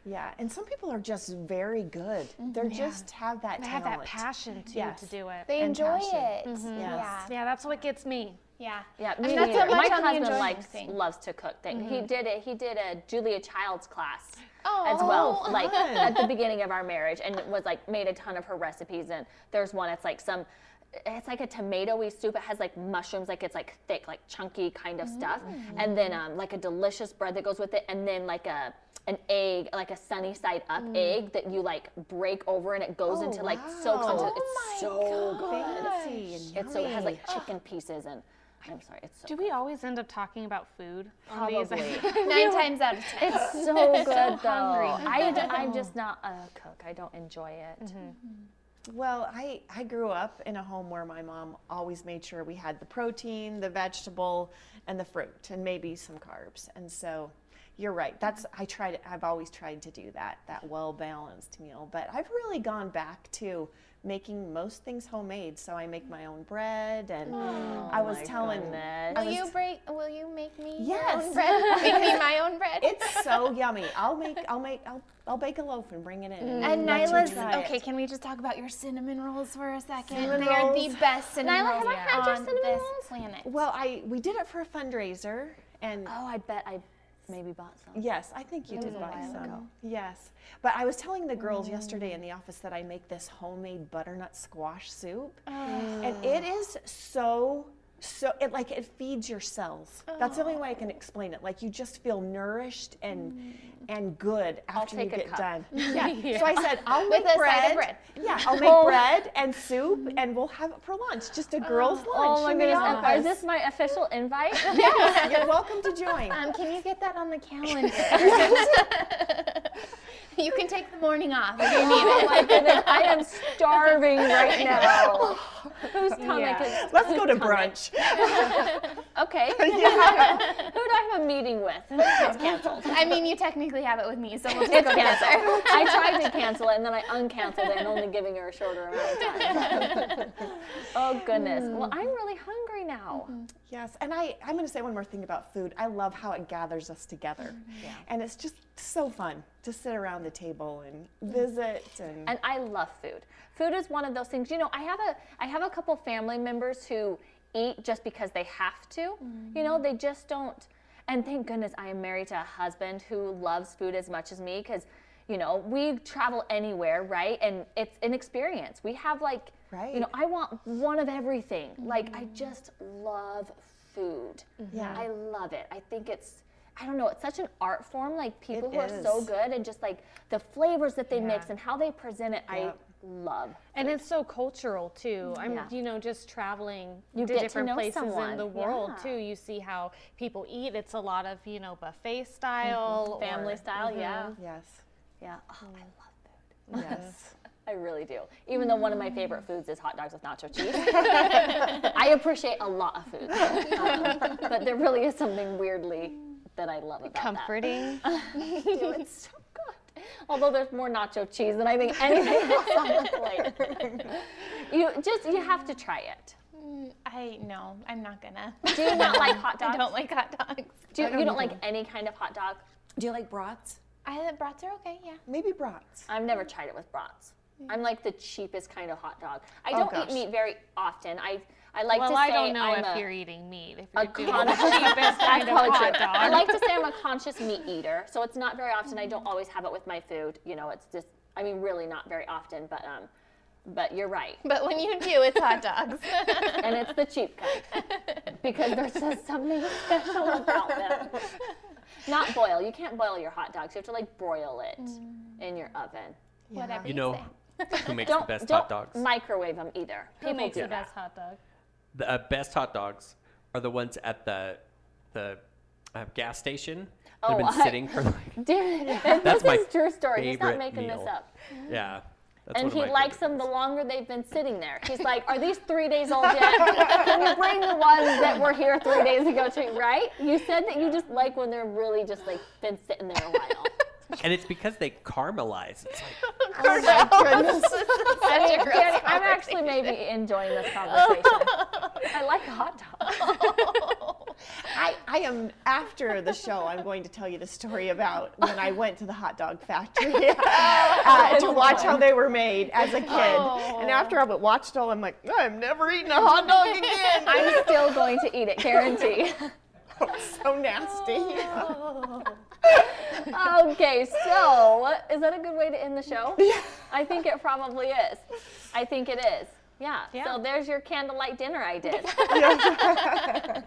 yeah and some people are just very good. Mm-hmm. They just have that They have that passion too Yes. to do it. They And enjoy passion. it. Yes. Yeah. yeah, that's what gets me. Yeah. Yeah, I mean, that's so neither. My on husband likes thing. loves to cook. Thing. Mm-hmm. He did it. He did a Julia Child's class as Oh, well, like fun. at the beginning of our marriage, and it was like made a ton of her recipes. And there's one. It's like some. It's like a tomatoey soup. It has like mushrooms, like it's like thick, like chunky kind of stuff, Mm. and then um, like a delicious bread that goes with it, and then like a an egg, like a sunny side up Mm. egg that you like break over, and it goes Oh, into like soaks wow. into. Oh It's so good. Fancy and It's so it has like chicken pieces and. I'm sorry, it's so Do we always end up talking about food? Probably. Nine times out of ten. It's so good though. hungry. I, d- I'm just not a cook. I don't enjoy it. Mm-hmm. Well, I, I grew up in a home where my mom always made sure we had the protein, the vegetable, and the fruit, and maybe some carbs. And so you're right. That's I tried. I've always tried to do that, that well balanced meal. But I've really gone back to making most things homemade. So I make my own bread, and oh I was telling. goodness. I Will was you break? Will you make me Yes. bread? make me my own bread. It's so yummy. I'll make. I'll make. I'll. I'll bake a loaf and bring it in. and let you Nyla's okay. it. Can we just talk about your cinnamon rolls for a second? Cinnamon they are the best cinnamon Nyla, rolls have I had your on cinnamon this rolls? planet. Well, I we did it for a fundraiser, and Oh, I bet I maybe bought some. Yes, I think you That did buy some. ago. Yes, but I was telling the girls mm. yesterday in the office that I make this homemade butternut squash soup, ah. and it is so so it like it feeds your cells. That's the only way I can explain it. Like you just feel nourished and and good after you take a get cup. done. Yeah. So I said I'll With make a bread. side of bread. Yeah, I'll make bread and soup, and we'll have it for lunch. Just a girls' lunch. Oh my in goodness! and office. Is this my official invite? Yes, you're welcome to join. Um, can you get that on the calendar? you can take the morning off if you oh need oh it. my goodness! I am starving right now. Whose stomach Yeah. is? Let's go to brunch. Okay. Who do I have a meeting with? It's canceled. I mean, you technically have it with me, so we'll just It's go canceled. I tried to cancel it and then I uncanceled it and only giving her a shorter amount of time. oh goodness. Hmm. Well, I'm really hungry now. Mm-hmm. Yes, and I, I'm going to say one more thing about food. I love how it gathers us together. Mm-hmm. And it's just so fun to sit around the table and mm-hmm. visit. And, And I love food. Food is one of those things. You know, I have a I have a couple family members who eat just because they have to. You know, they just don't. And thank goodness I am married to a husband who loves food as much as me because, you know, we travel anywhere, right? And it's an experience. We have like, right. you know, I want one of everything. Like, I mm. just love food. Mm-hmm. Yeah. I love it. I think it's, I don't know, it's such an art form. Like, people It who are so good and just like the flavors that they mix and how they present it, I Yep. Love. And it's so cultural too. I'm, Yeah. you know, just traveling You to get to different know places someone. in the world Yeah. too. You see how people eat. It's a lot of, you know, buffet style, Family or- style, yeah. Yes. Yeah. Oh, I love food. Yes. I really do. Even though one of my favorite foods is hot dogs with nacho cheese. I appreciate a lot of food. Um, but there really is something weirdly that I love about comforting. that. Dude, it's so good. Although there's more nacho cheese than I think anything else on the plate. You just you have to try it. Mm, I no, I'm not gonna. Do you not like hot dogs? I don't like hot dogs. Do you, don't you don't like any kind of hot dog? Do you like brats? I brats are okay, yeah. Maybe brats. I've never tried it with brats. I'm like the cheapest kind of hot dog. I Oh, don't gosh. eat meat very often. I I like well, to I say don't know I'm if a, you're eating meat. If a you're doing the conscious- cheapest That's kind of probably hot true. dog. I like to say I'm a conscious meat eater, so it's not very often. I don't always have it with my food. You know, it's just I mean really not very often, but um, but you're right, But when you do, it's hot dogs. and it's the cheap kind because there's just something special about them. Not boil. You can't boil your hot dogs. You have to like broil it in your oven. Whatever You you, know say. who makes Don't the best don't hot dogs? microwave them either. Who People makes do the that. best hot dog? The uh, best hot dogs are the ones at the the uh, gas station. Oh, They've Oh, been I- sitting for like Dude, That's this my is true story. He's not making meal. this up. yeah. That's And he likes them the longer they've been sitting there. He's like, "Are these three days old yet? Can you bring the ones that were here three days ago too?" Right? You said that you just like when they're really just like been sitting there a while. And it's because they caramelize. It's like I mean, Danny, I'm actually maybe enjoying this conversation. I like a hot dog. I, I am after the show. I'm going to tell you the story about when I went to the hot dog factory uh, to watch how they were made as a kid. Oh. And after I watched all, I'm like, I'm never eating a hot dog again. I'm still going to eat it, guarantee. so nasty. Okay, so is that a good way to end the show? Yeah. I think it probably is. I think it is. Yeah. Yeah. So there's your candlelight dinner I did. I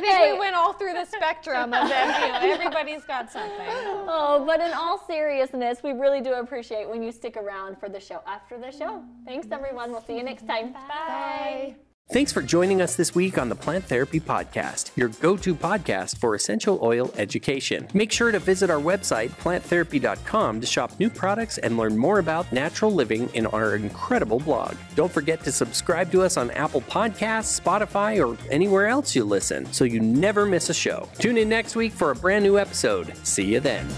think we went all through the spectrum of them. You know, everybody's got something. Oh, but in all seriousness, we really do appreciate when you stick around for the show after the show. Thanks, everyone. We'll see you next time. Bye. Thanks for joining us this week on the Plant Therapy Podcast, your go to podcast for essential oil education. Make sure to visit our website, planttherapy.com, to shop new products and learn more about natural living in our incredible blog. Don't forget to subscribe to us on Apple Podcasts, Spotify, or anywhere else you listen so you never miss a show. Tune in next week for a brand new episode. See you then.